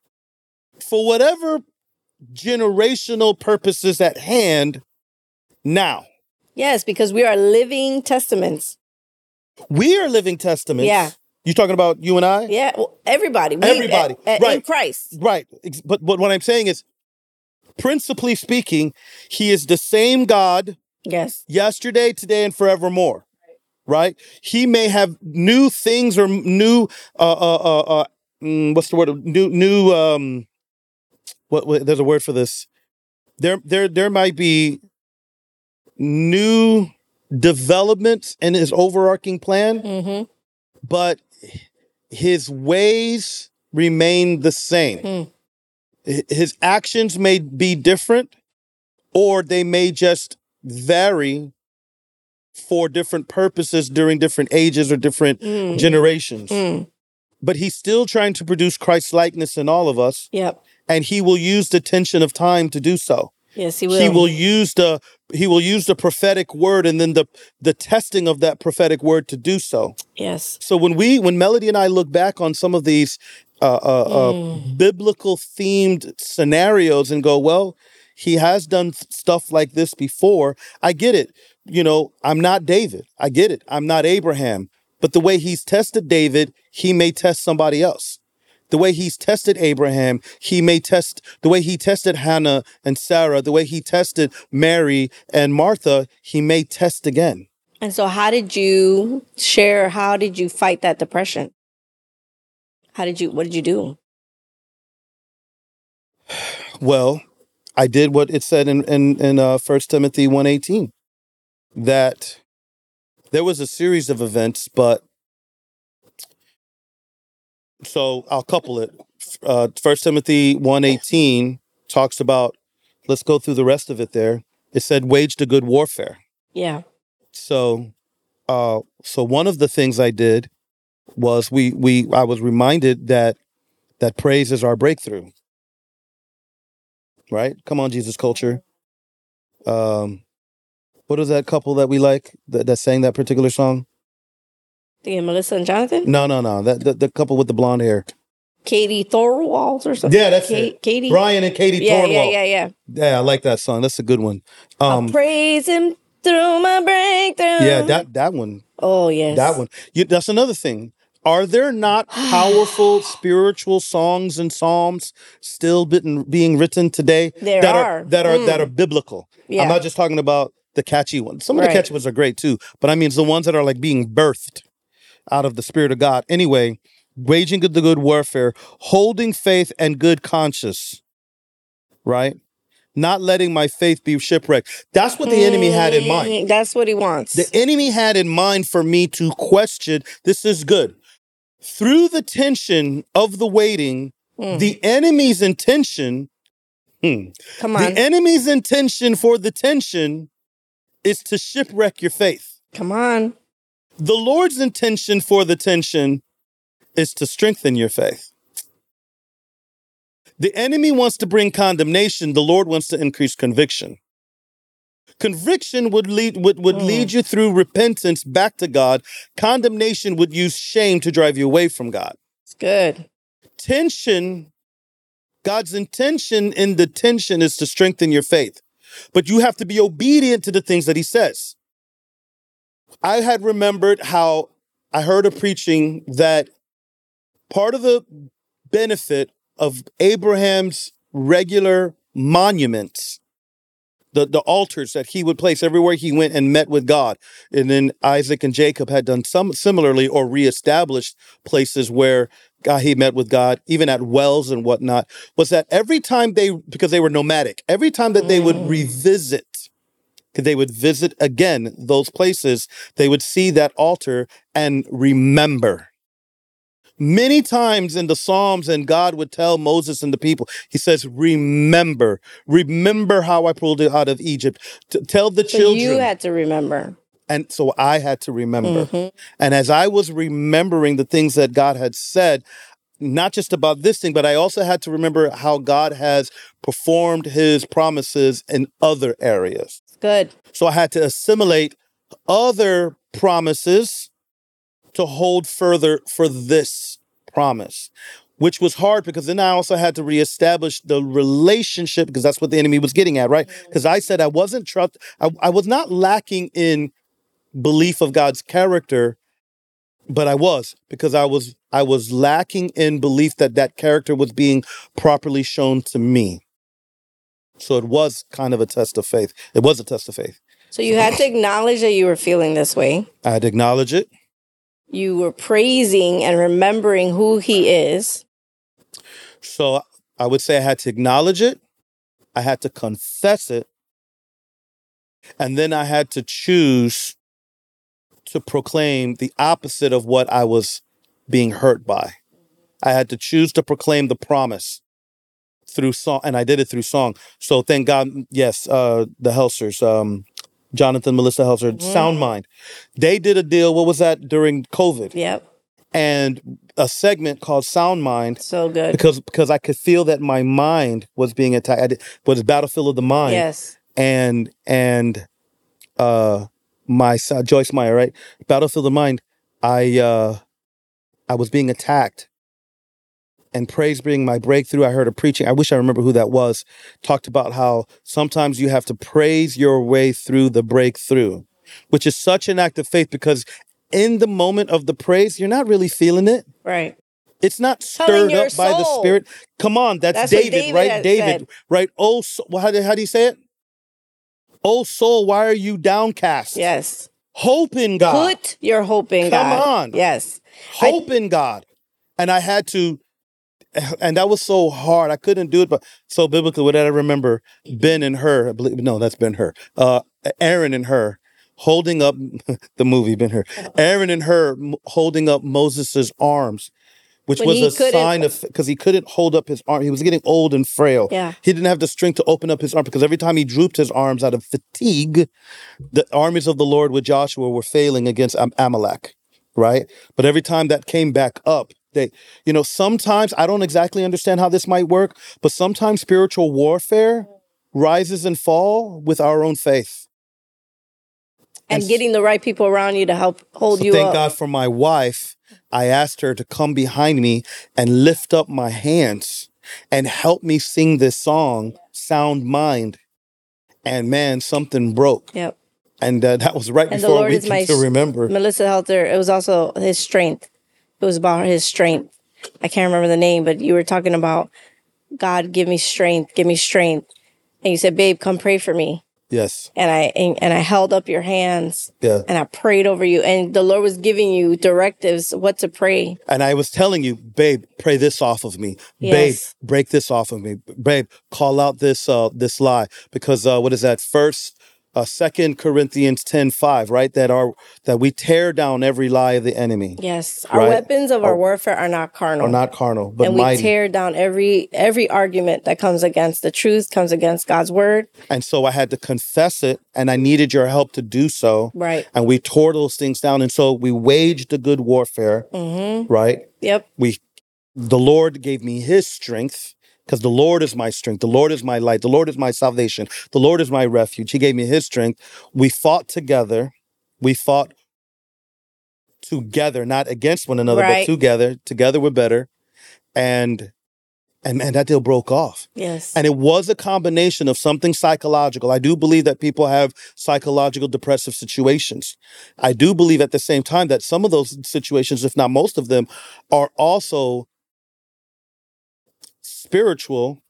for whatever generational purposes at hand now? Yes, because we are living testaments. We are living testaments. Yeah. You talking about you and I? Yeah. Well, everybody. We, Everybody, uh, uh, In right. Christ. Right. But, but what I'm saying is, principally speaking, he is the same God Yes. yesterday, today, and forevermore. Right? He may have new things or new, uh, uh, uh, uh mm, what's the word? New, new, um, what, what? There's a word for this. There, there, there might be new developments in his overarching plan, Mm-hmm. but his ways remain the same. H- His actions may be different, or they may just vary for different purposes during different ages or different Mm. generations. Mm. But he's still trying to produce Christ likeness in all of us, Yep. And he will use the tension of time to do so. Yes, he will. He will use the he will use the prophetic word and then the the testing of that prophetic word to do so. Yes. So when we, when Melody and I look back on some of these uh, uh, uh, Mm. biblical themed scenarios and go, well, he has done stuff like this before. I get it. You know, I'm not David. I get it. I'm not Abraham. But the way he's tested David, he may test somebody else. The way he's tested Abraham, he may test the way he tested Hannah and Sarah, the way he tested Mary and Martha, he may test again. And so, how did you share? How did you fight that depression? How did you? What did you do? Well, I did what it said in in in uh, First Timothy one eighteen, that there was a series of events, but so I'll couple it. Uh, First Timothy one eighteen talks about. Let's go through the rest of it. There, it said, "Waged a good warfare." Yeah. So, uh, so one of the things I did was we we I was reminded that that praise is our breakthrough. Right? Come on, Jesus culture. Um, what is that couple that we like that, that sang that particular song? The Melissa and Jonathan? No, no, no. That the, the couple with the blonde hair. Katie Torwalt or something. Yeah, that's it. Katie. Bryan and Katie yeah, Torwalt. yeah, yeah, yeah. Yeah, I like that song. That's a good one. I'll Um, praise him through my breakthrough. yeah, that that one. Oh yes. That one. You, that's another thing. Are there not powerful spiritual songs and psalms still being, being written today There that are. that are Mm. that are biblical? Yeah. I'm not just talking about the catchy ones. Some of the catchy ones are great too, but I mean it's the ones that are like being birthed out of the spirit of God. Anyway, waging the good warfare, holding faith and good conscience, right? Not letting my faith be shipwrecked. That's what the enemy had in mind. Mm, That's what he wants. The enemy had in mind for me to question this is good. Through the tension of the waiting, Mm. the enemy's intention, hmm, Come on. the enemy's intention for the tension is to shipwreck your faith. Come on. The Lord's intention for the tension is to strengthen your faith. The enemy wants to bring condemnation, the Lord wants to increase conviction. Conviction would lead would, would Mm. lead you through repentance back to God. Condemnation would use shame to drive you away from God. It's good. Tension, God's intention in the tension is to strengthen your faith. But you have to be obedient to the things that he says. I had remembered how I heard a preaching that part of the benefit of Abraham's regular monuments, the, the altars that he would place everywhere he went and met with God. And then Isaac and Jacob had done some similarly or reestablished places where God, he met with God, even at wells and whatnot, was that every time they, because they were nomadic, every time that they would Mm. They would visit again those places, they would see that altar and remember. Many times in the Psalms, and God would tell Moses and the people, He says, Remember, remember how I pulled you out of Egypt. T- tell the So children. you had to remember. and so I had to remember. Mhm. And as I was remembering the things that God had said, not just about this thing, but I also had to remember how God has performed his promises in other areas. Good. So I had to assimilate other promises to hold further for this promise, which was hard because then I also had to reestablish the relationship because that's what the enemy was getting at, right? Mm-hmm. Because I said I wasn't trust, I, I was not lacking in belief of God's character, but I was because I was I was lacking in belief that that character was being properly shown to me. So it was kind of a test of faith. It was a test of faith. So you had to acknowledge that you were feeling this way. I had to acknowledge it. You were praising and remembering who he is. So I would say I had to acknowledge it. I had to confess it. And then I had to choose to proclaim the opposite of what I was being hurt by. I had to choose to proclaim the promise through song, and I did it through song. So thank God, yes, uh, the Helsers, um, Jonathan, Melissa Helser, Sound Mind, they did a deal. What was that during COVID? Yep. And a segment called Sound Mind So good. because because I could feel that my mind was being attacked. I did, was battlefield of the mind, Yes. and and uh, my son, Joyce Meyer, right, battlefield of the mind. I uh, I was being attacked, and praise being my breakthrough. I heard a preaching. I wish I remember who that was. Talked about how sometimes you have to praise your way through the breakthrough, which is such an act of faith because in the moment of the praise, you're not really feeling it. Right. It's not stirred up by the. Spirit. Come on, that's, That's David, David right? David, said. right? Oh, so, how, do, how do you say it? Oh, soul, why are you downcast? Yes. Hope in God. Put your hope in Come God. on. Yes. Hope in God. And I had to, and that was so hard. I couldn't do it, but so biblically, what did I remember? Ben and Hur, I believe, no, that's Ben Hur. Uh, Aaron and Hur holding up the movie Ben Hur, Aaron and Hur holding up Moses's arms, which When was a sign of because he couldn't hold up his arm. He was getting old and frail. Yeah. He didn't have the strength to open up his arm because every time he drooped his arms out of fatigue, the armies of the Lord with Joshua were failing against Am- Amalek, right? But every time that came back up, they, you know, sometimes I don't exactly understand how this might work, but sometimes spiritual warfare rises and fall with our own faith. and s- getting the right people around you to help hold So you thank up. God for my wife. I asked her to come behind me and lift up my hands and help me sing this song, Sound Mind. And man, something broke. Yep. And uh, that was right And the before Lord we is my can to remember. Melissa Helser, it was also his strength. It was about his strength. I can't remember the name, but you were talking about God, give me strength, give me strength. And you said, babe, come pray for me. Yes. And I and, and I held up your hands Yeah. and I prayed over you. And the Lord was giving you directives what to pray. And I was telling you, babe, pray this off of me. Yes. Babe, break this off of me. Babe, call out this uh this lie. Because uh what is that? First uh second Corinthians 10 5, right? That are that we tear down every lie of the enemy. Yes. Our Right. weapons of our Or- warfare are not carnal. Or not carnal, but and we tear down every every argument that comes against the truth, comes against God's word. And so I had to confess it, and I needed your help to do so. Right. And we tore those things down. And so we waged a good warfare, Mm-hmm. right? Yep. We the Lord gave me his strength. Because the Lord is my strength. The Lord is my light. The Lord is my salvation. The Lord is my refuge. He gave me his strength. We fought together. We fought together, not against one another, Right. but together. Together we're better. And and and that deal broke off. Yes. And it was a combination of something psychological. I do believe that people have psychological depressive situations. I do believe at the same time that some of those situations, if not most of them, are also spiritual,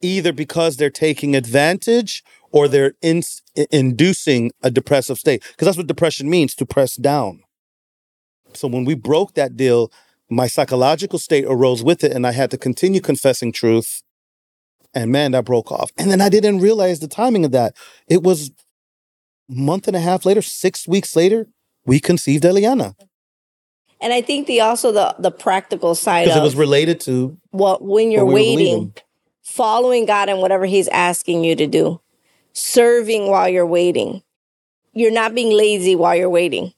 either because they're taking advantage or they're in, inducing a depressive state. Because that's what depression means to press down. So when we broke that deal, my psychological state arose with it, and I had to continue confessing truth. And man, that broke off. And then I didn't realize the timing of that. It was month and a half later, six weeks later, we conceived Eliana And I think the also the the practical side because of it was related to what when you're what we waiting, following God and whatever He's asking you to do, serving while you're waiting. You're not being lazy while you're waiting.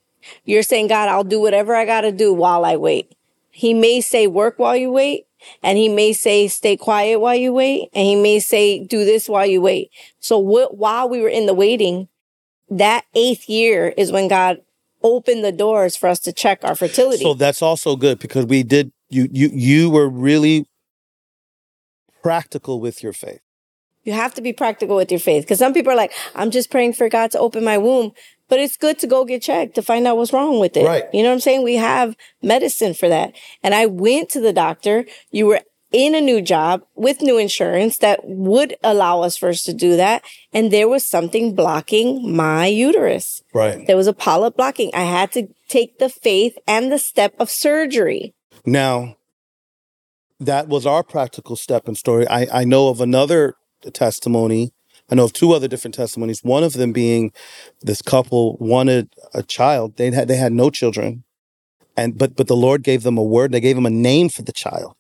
You're saying, God, I'll do whatever I got to do while I wait. He may say work while you wait, and he may say stay quiet while you wait, and he may say do this while you wait. So wh- while we were in the waiting, that eighth year is when God opened the doors for us to check our fertility. So that's also good because we did you you you were really practical with your faith. You have to be practical with your faith because some people are like, I'm just praying for God to open my womb. But it's good to go get checked to find out what's wrong with it. Right. You know what I'm saying? We have medicine for that. And I went to the doctor. You were in a new job with new insurance that would allow us first to do that. And there was something blocking my uterus. Right. There was a polyp blocking. I had to take the faith and the step of surgery. Now, that was our practical step and story. I, I know of another testimony. I know of two other different testimonies. One of them being this couple wanted a child. They had they had no children, and but but the Lord gave them a word. They gave them a name for the child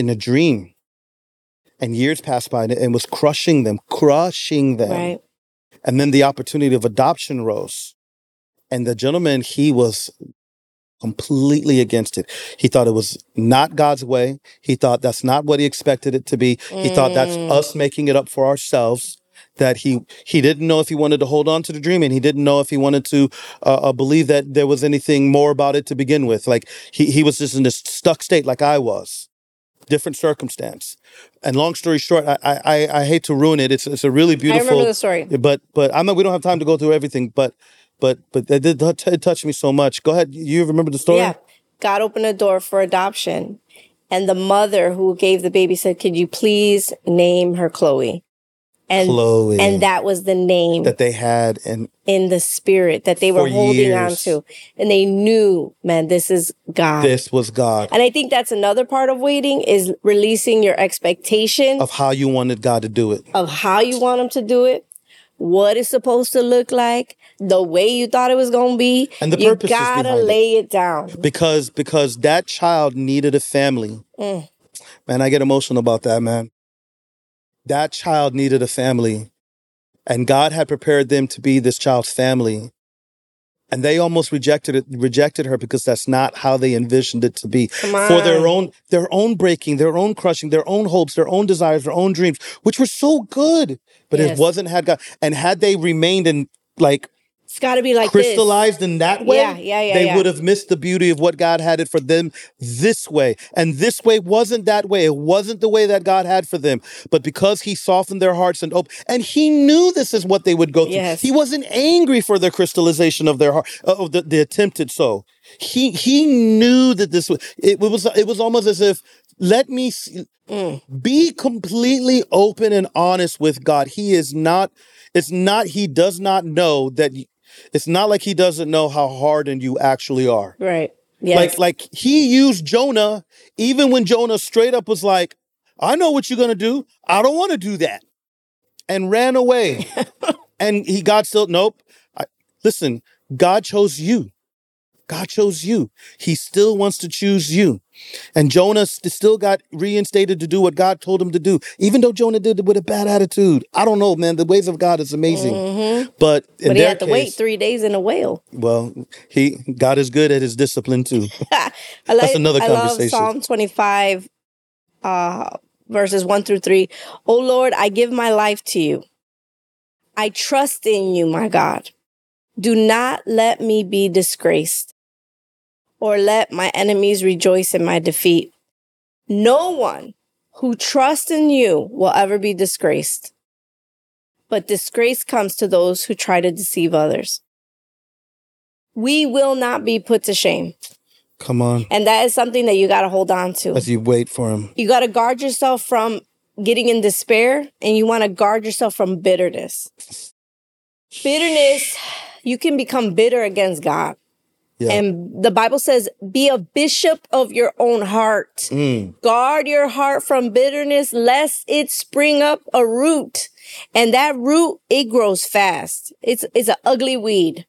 in a dream. And years passed by, and it was crushing them, crushing them. Right. And then the opportunity of adoption rose. And the gentleman, he was completely against it. He thought it was not God's way. He thought that's not what he expected it to be. He thought that's Mm. us making it up for ourselves. That he he didn't know if he wanted to hold on to the dream, and he didn't know if he wanted to uh, uh, believe that there was anything more about it to begin with. Like he he was just in this stuck state, like I was different circumstance. And long story short, I I, I- hate to ruin it. It's it's a really beautiful. I remember the story. But but I'm not. We don't have time to go through everything. But but but that did that t- touch me so much. Go ahead. You remember the story? Yeah. God opened a door for adoption. And the mother who gave the baby said, Could you please name her Chloe? And Chloe. and that was the name that they had and in the spirit that they were holding on to, and they knew, man, this is God. this was God and I think that's another part of waiting is releasing your expectation of how you wanted God to do it. of how you want him to do it, what it's supposed to look like, the way you thought it was going to be. And the purpose. you gotta behind it. lay it down. Because because that child needed a family. Mm. Man, I get emotional about that, man. That child needed a family. And God had prepared them to be this child's family. And they almost rejected it, rejected her because that's not how they envisioned it to be. For their own, their own breaking, their own crushing, their own hopes, their own desires, their own dreams, which were so good. But Yes. it wasn't had God. And had they remained in like It's got to be like this. crystallized in that way, Yeah, yeah, yeah, they yeah. would have missed the beauty of what God had it for them this way. And this way wasn't that way. It wasn't the way that God had for them. But because He softened their hearts and opened, and He knew this is what they would go through. Yes. He wasn't angry for the crystallization of their heart, uh, of the, the attempted so. He He knew that this was. It was. It was almost as if let me s- Mm. be completely open and honest with God. He is not. It's not. He does not know that. It's not like he doesn't know how hardened you actually are. Right. Yes. Like, like he used Jonah even when Jonah straight up was like, "I know what you're gonna do. I don't want to do that," and ran away. and he God still nope. I, listen, God chose you. God chose you. He still wants to choose you. And Jonah st- still got reinstated to do what God told him to do, even though Jonah did it with a bad attitude. I don't know, man. The ways of God is amazing. Mhm. But in But he had to wait three days in a whale. Well, he God is good at his discipline too. I like, That's another I love conversation. Psalm 25, uh, verses 1 through 3. Oh Lord, I give my life to you. I trust in you, my God. Do not let me be disgraced or let my enemies rejoice in my defeat. No one who trusts in you will ever be disgraced. But disgrace comes to those who try to deceive others. We will not be put to shame. Come on, And that is something that you got to hold on to. as you wait for him. You got to guard yourself from getting in despair and you want to guard yourself from bitterness. Bitterness, you can become bitter against God. Yeah. And the Bible says, be a bishop of your own heart. Mm. Guard your heart from bitterness, lest it spring up a root. And that root, it grows fast. It's, it's an ugly weed.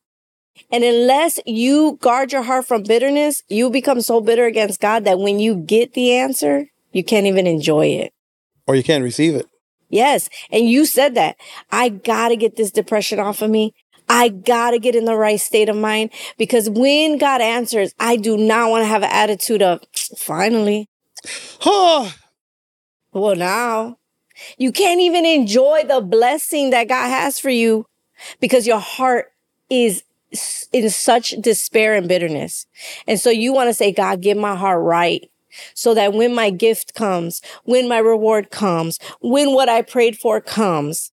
And unless you guard your heart from bitterness, you become so bitter against God that when you get the answer, you can't even enjoy it. Or you can't receive it. Yes. And you said that. I gotta get this depression off of me. I gotta get in the right state of mind because when God answers, I do not want to have an attitude of, finally, Oh, well, now you can't even enjoy the blessing that God has for you because your heart is in such despair and bitterness. And so you want to say, God, get my heart right. So that when my gift comes, when my reward comes, when what I prayed for comes,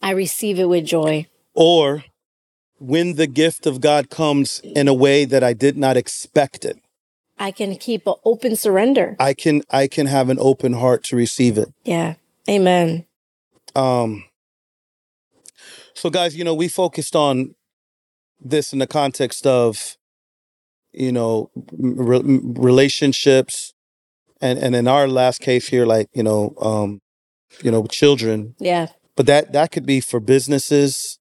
I receive it with joy. Or when the gift of God comes in a way that I did not expect it, I can keep an open surrender. I can I can have an open heart to receive it. Yeah. Amen. Um, so, guys, you know, we focused on this in the context of, you know, re- relationships, and and in our last case here, like you know, um, you know, children. Yeah. But that that could be for businesses.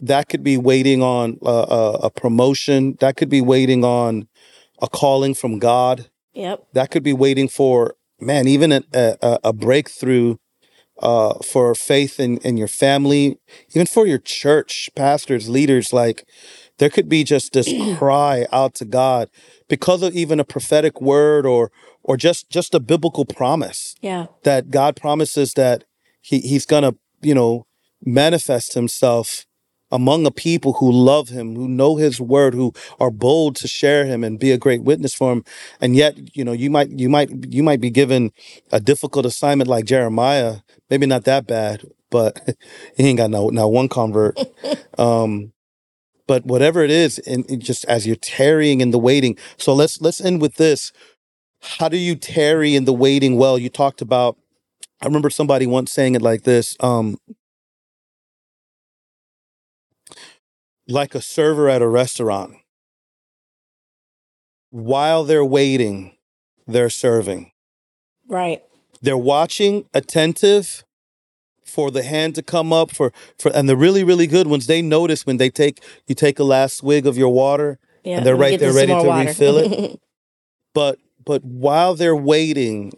That could be waiting on a, a, a promotion. That could be waiting on a calling from God. Yep. That could be waiting for man, even a, a, a breakthrough uh, for faith in, in your family, even for your church, pastors, leaders. Like there could be just this cry out to God because of even a prophetic word or or just just a biblical promise Yeah. that God promises that he, he's gonna, you know, manifest himself among a people who love him, who know his word, who are bold to share him and be a great witness for him. And yet, you know, you might you might you might be given a difficult assignment like Jeremiah, maybe not that bad, but he ain't got no not one convert. um but whatever it is, and just as you're tarrying in the waiting. So let's let's end with this. How do you tarry in the waiting well? You talked about I remember somebody once saying it like this um, like a server at a restaurant. While they're waiting, they're serving. Right. They're watching, attentive for the hand to come up for for and the really really good ones they notice when they take you take a last swig of your water Yeah. and they're right there ready to water. refill it. but but while they're waiting,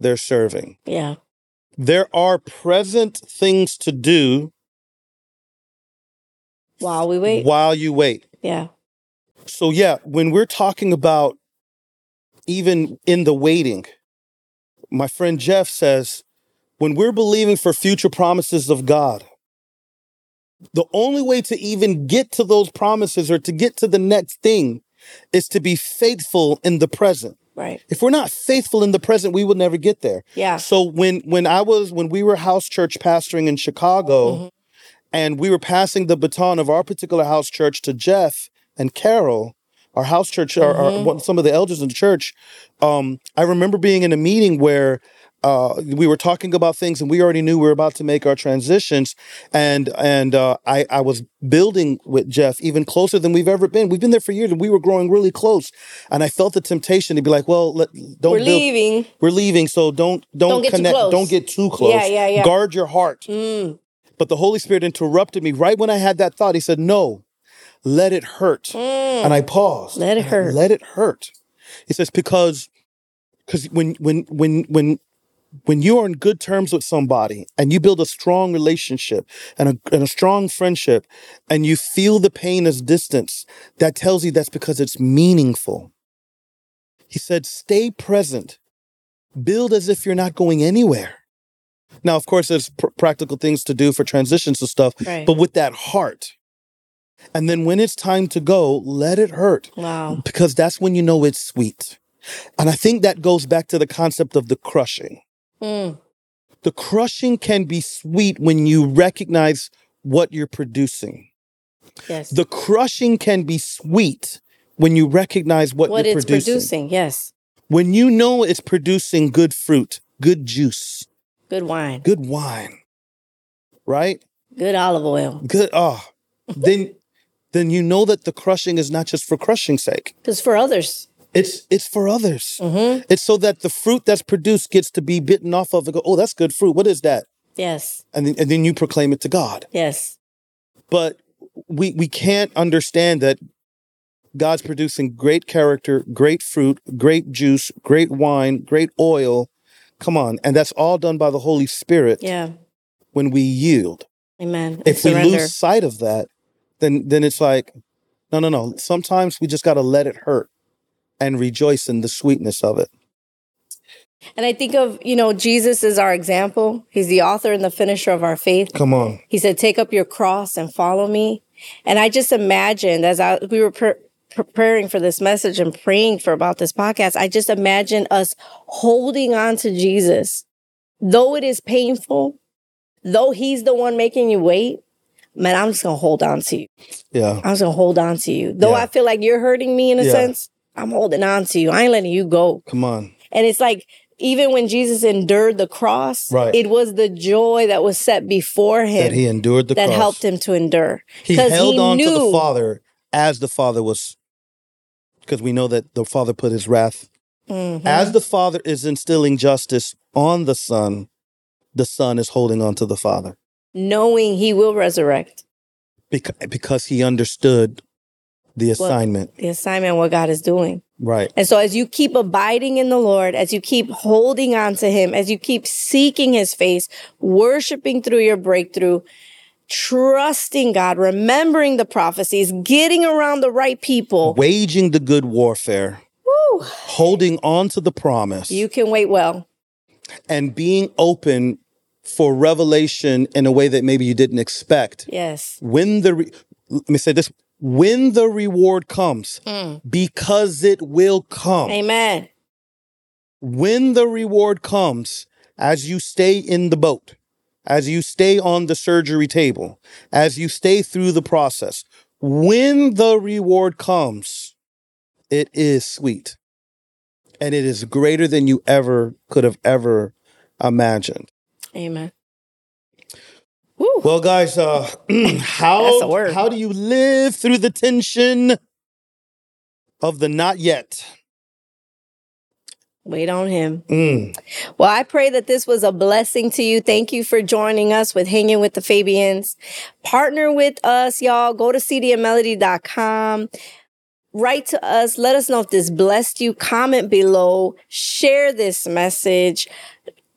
they're serving. yeah. There are present things to do While we wait. while you wait. Yeah. So yeah, when we're talking about even in the waiting, my friend Jeff says, when we're believing for future promises of God, the only way to even get to those promises or to get to the next thing is to be faithful in the present. Right. If we're not faithful in the present, we will never get there. Yeah. So when when I was when we were house church pastoring in Chicago, Mhm. And we were passing the baton of our particular house church to Jeff and Carol, our house church, our, our Mhm. one, some of the elders in the church. Um, I remember being in a meeting where uh, we were talking about things, and we already knew we were about to make our transitions, and and uh, I I was building with Jeff even closer than we've ever been. We've been there for years, and we were growing really close. And I felt the temptation to be like, well, let, don't We're build leaving. we're leaving, so don't don't, Don't connect. Don't get too close. Yeah, yeah, yeah. Guard your heart. Mm. But the Holy Spirit interrupted me right when I had that thought. He said, "No, let it hurt." Mm. And I paused. Let it hurt. Let it hurt. He says because because when when when when when you are in good terms with somebody and you build a strong relationship and a, and a strong friendship and you feel the pain as distance, that tells you that's because it's meaningful. He said, stay present, build as if you're not going anywhere. Now, of course, there's pr- practical things to do for transitions and stuff, Right. but with that heart. And then when it's time to go, let it hurt Wow. because that's when you know it's sweet. And I think that goes back to the concept of the crushing. Mm. The crushing can be sweet when you recognize what you're producing. Yes. The crushing can be sweet when you recognize what, what you're it's producing. producing. Yes. When you know it's producing good fruit, good juice, Good wine. good wine, right? Good olive oil. Good oh, then then you know that the crushing is not just for crushing's sake. Because for others. It's it's for others. hmm It's so that the fruit that's produced gets to be bitten off of and go, oh, that's good fruit. What is that? Yes. And then, and then you proclaim it to God. Yes. But we we can't understand that God's producing great character, great fruit, great juice, great wine, great oil. Come on, and that's all done by the Holy Spirit Yeah. when we yield. Amen. If we lose sight of that, then then it's like, no, no, no. Sometimes we just got to let it hurt and rejoice in the sweetness of it. And I think of, you know, Jesus is our example. He's the author and the finisher of our faith. Come on. He said, "Take up your cross and follow me." And I just imagined as I we were pre- preparing for this message and praying for about this podcast, I just imagine us holding on to Jesus, though it is painful, though He's the one making you wait. Man, I'm just gonna hold on to you. Yeah. I'm just gonna hold on to you, though Yeah. I feel like you're hurting me in a Yeah. sense. I'm holding on to you. I ain't letting you go. Come on. And it's like even when Jesus endured the cross, Right. it was the joy that was set before him That he endured the that cross. helped him to endure. He held he on to the knew- Father as the Father was, because we know that the Father put his wrath. Mhm. As the Father is instilling justice on the Son, the Son is holding on to the Father knowing he will resurrect because, because he understood the assignment. the assignment, what God is doing. Right. And so, as you keep abiding in the Lord, as you keep holding on to Him, as you keep seeking His face, worshiping through your breakthrough, trusting God, remembering the prophecies, getting around the right people, Waging the good warfare, woo, holding on to the promise, you can wait well. and being open for revelation in a way that maybe you didn't expect. Yes. when the re- let me say this when the reward comes Mm. because it will come Amen. when the reward comes as you stay in the boat as you stay on the surgery table as you stay through the process when the reward comes it is sweet and it is greater than you ever could have ever imagined Amen. Woo. Well, guys, uh, how how do you live through the tension of the not yet? Wait on him. Mm. Well, I pray that this was a blessing to you. Thank you for joining us with Hanging with the Fabiens. Partner with us, y'all. Go to cdmelody.com. Write to us. Let us know if this blessed you. Comment below. Share this message.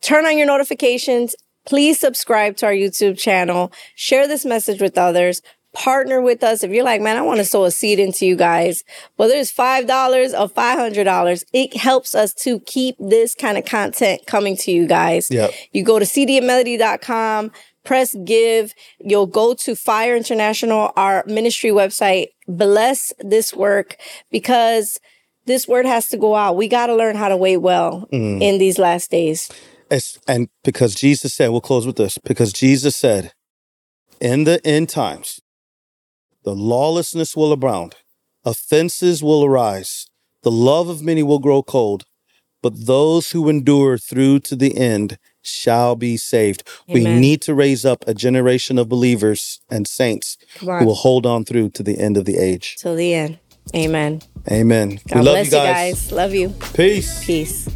Turn on your notifications. Please subscribe to our YouTube channel. Share this message with others. Partner with us. If you're like, man, I want to sow a seed into you guys, whether it's $5 or $500, it helps us to keep this kind of content coming to you guys. Yep. You go to cdmelody.com, press give. You'll go to Fire International, our ministry website. Bless this work because this word has to go out. We got to learn how to wait well Mm. in these last days. It's- and because Jesus said, we'll close with this. Because Jesus said, in the end times, the lawlessness will abound, offenses will arise, the love of many will grow cold, but those who endure through to the end shall be saved. We need to raise up a generation of believers and saints who will hold on through to the end of the age. Till the end. Amen. Amen. God we love bless you guys. Love you. Peace. Peace.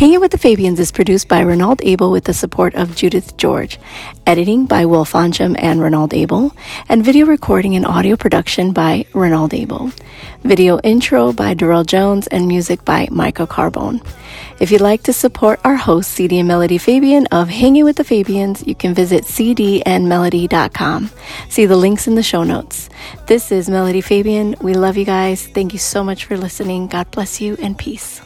Hanging with the Fabiens is produced by Renald Abel with the support of Judith George, editing by Will Foncham and Renald Abel, and video recording and audio production by Renald Abel. Video intro by Darrell Jones and music by Michael Carbone. If you'd like to support our host, CD and Melody Fabien of Hanging with the Fabiens, you can visit cdandmelody.com. See the links in the show notes. This is Melody Fabien. We love you guys. Thank you so much for listening. God bless you and peace.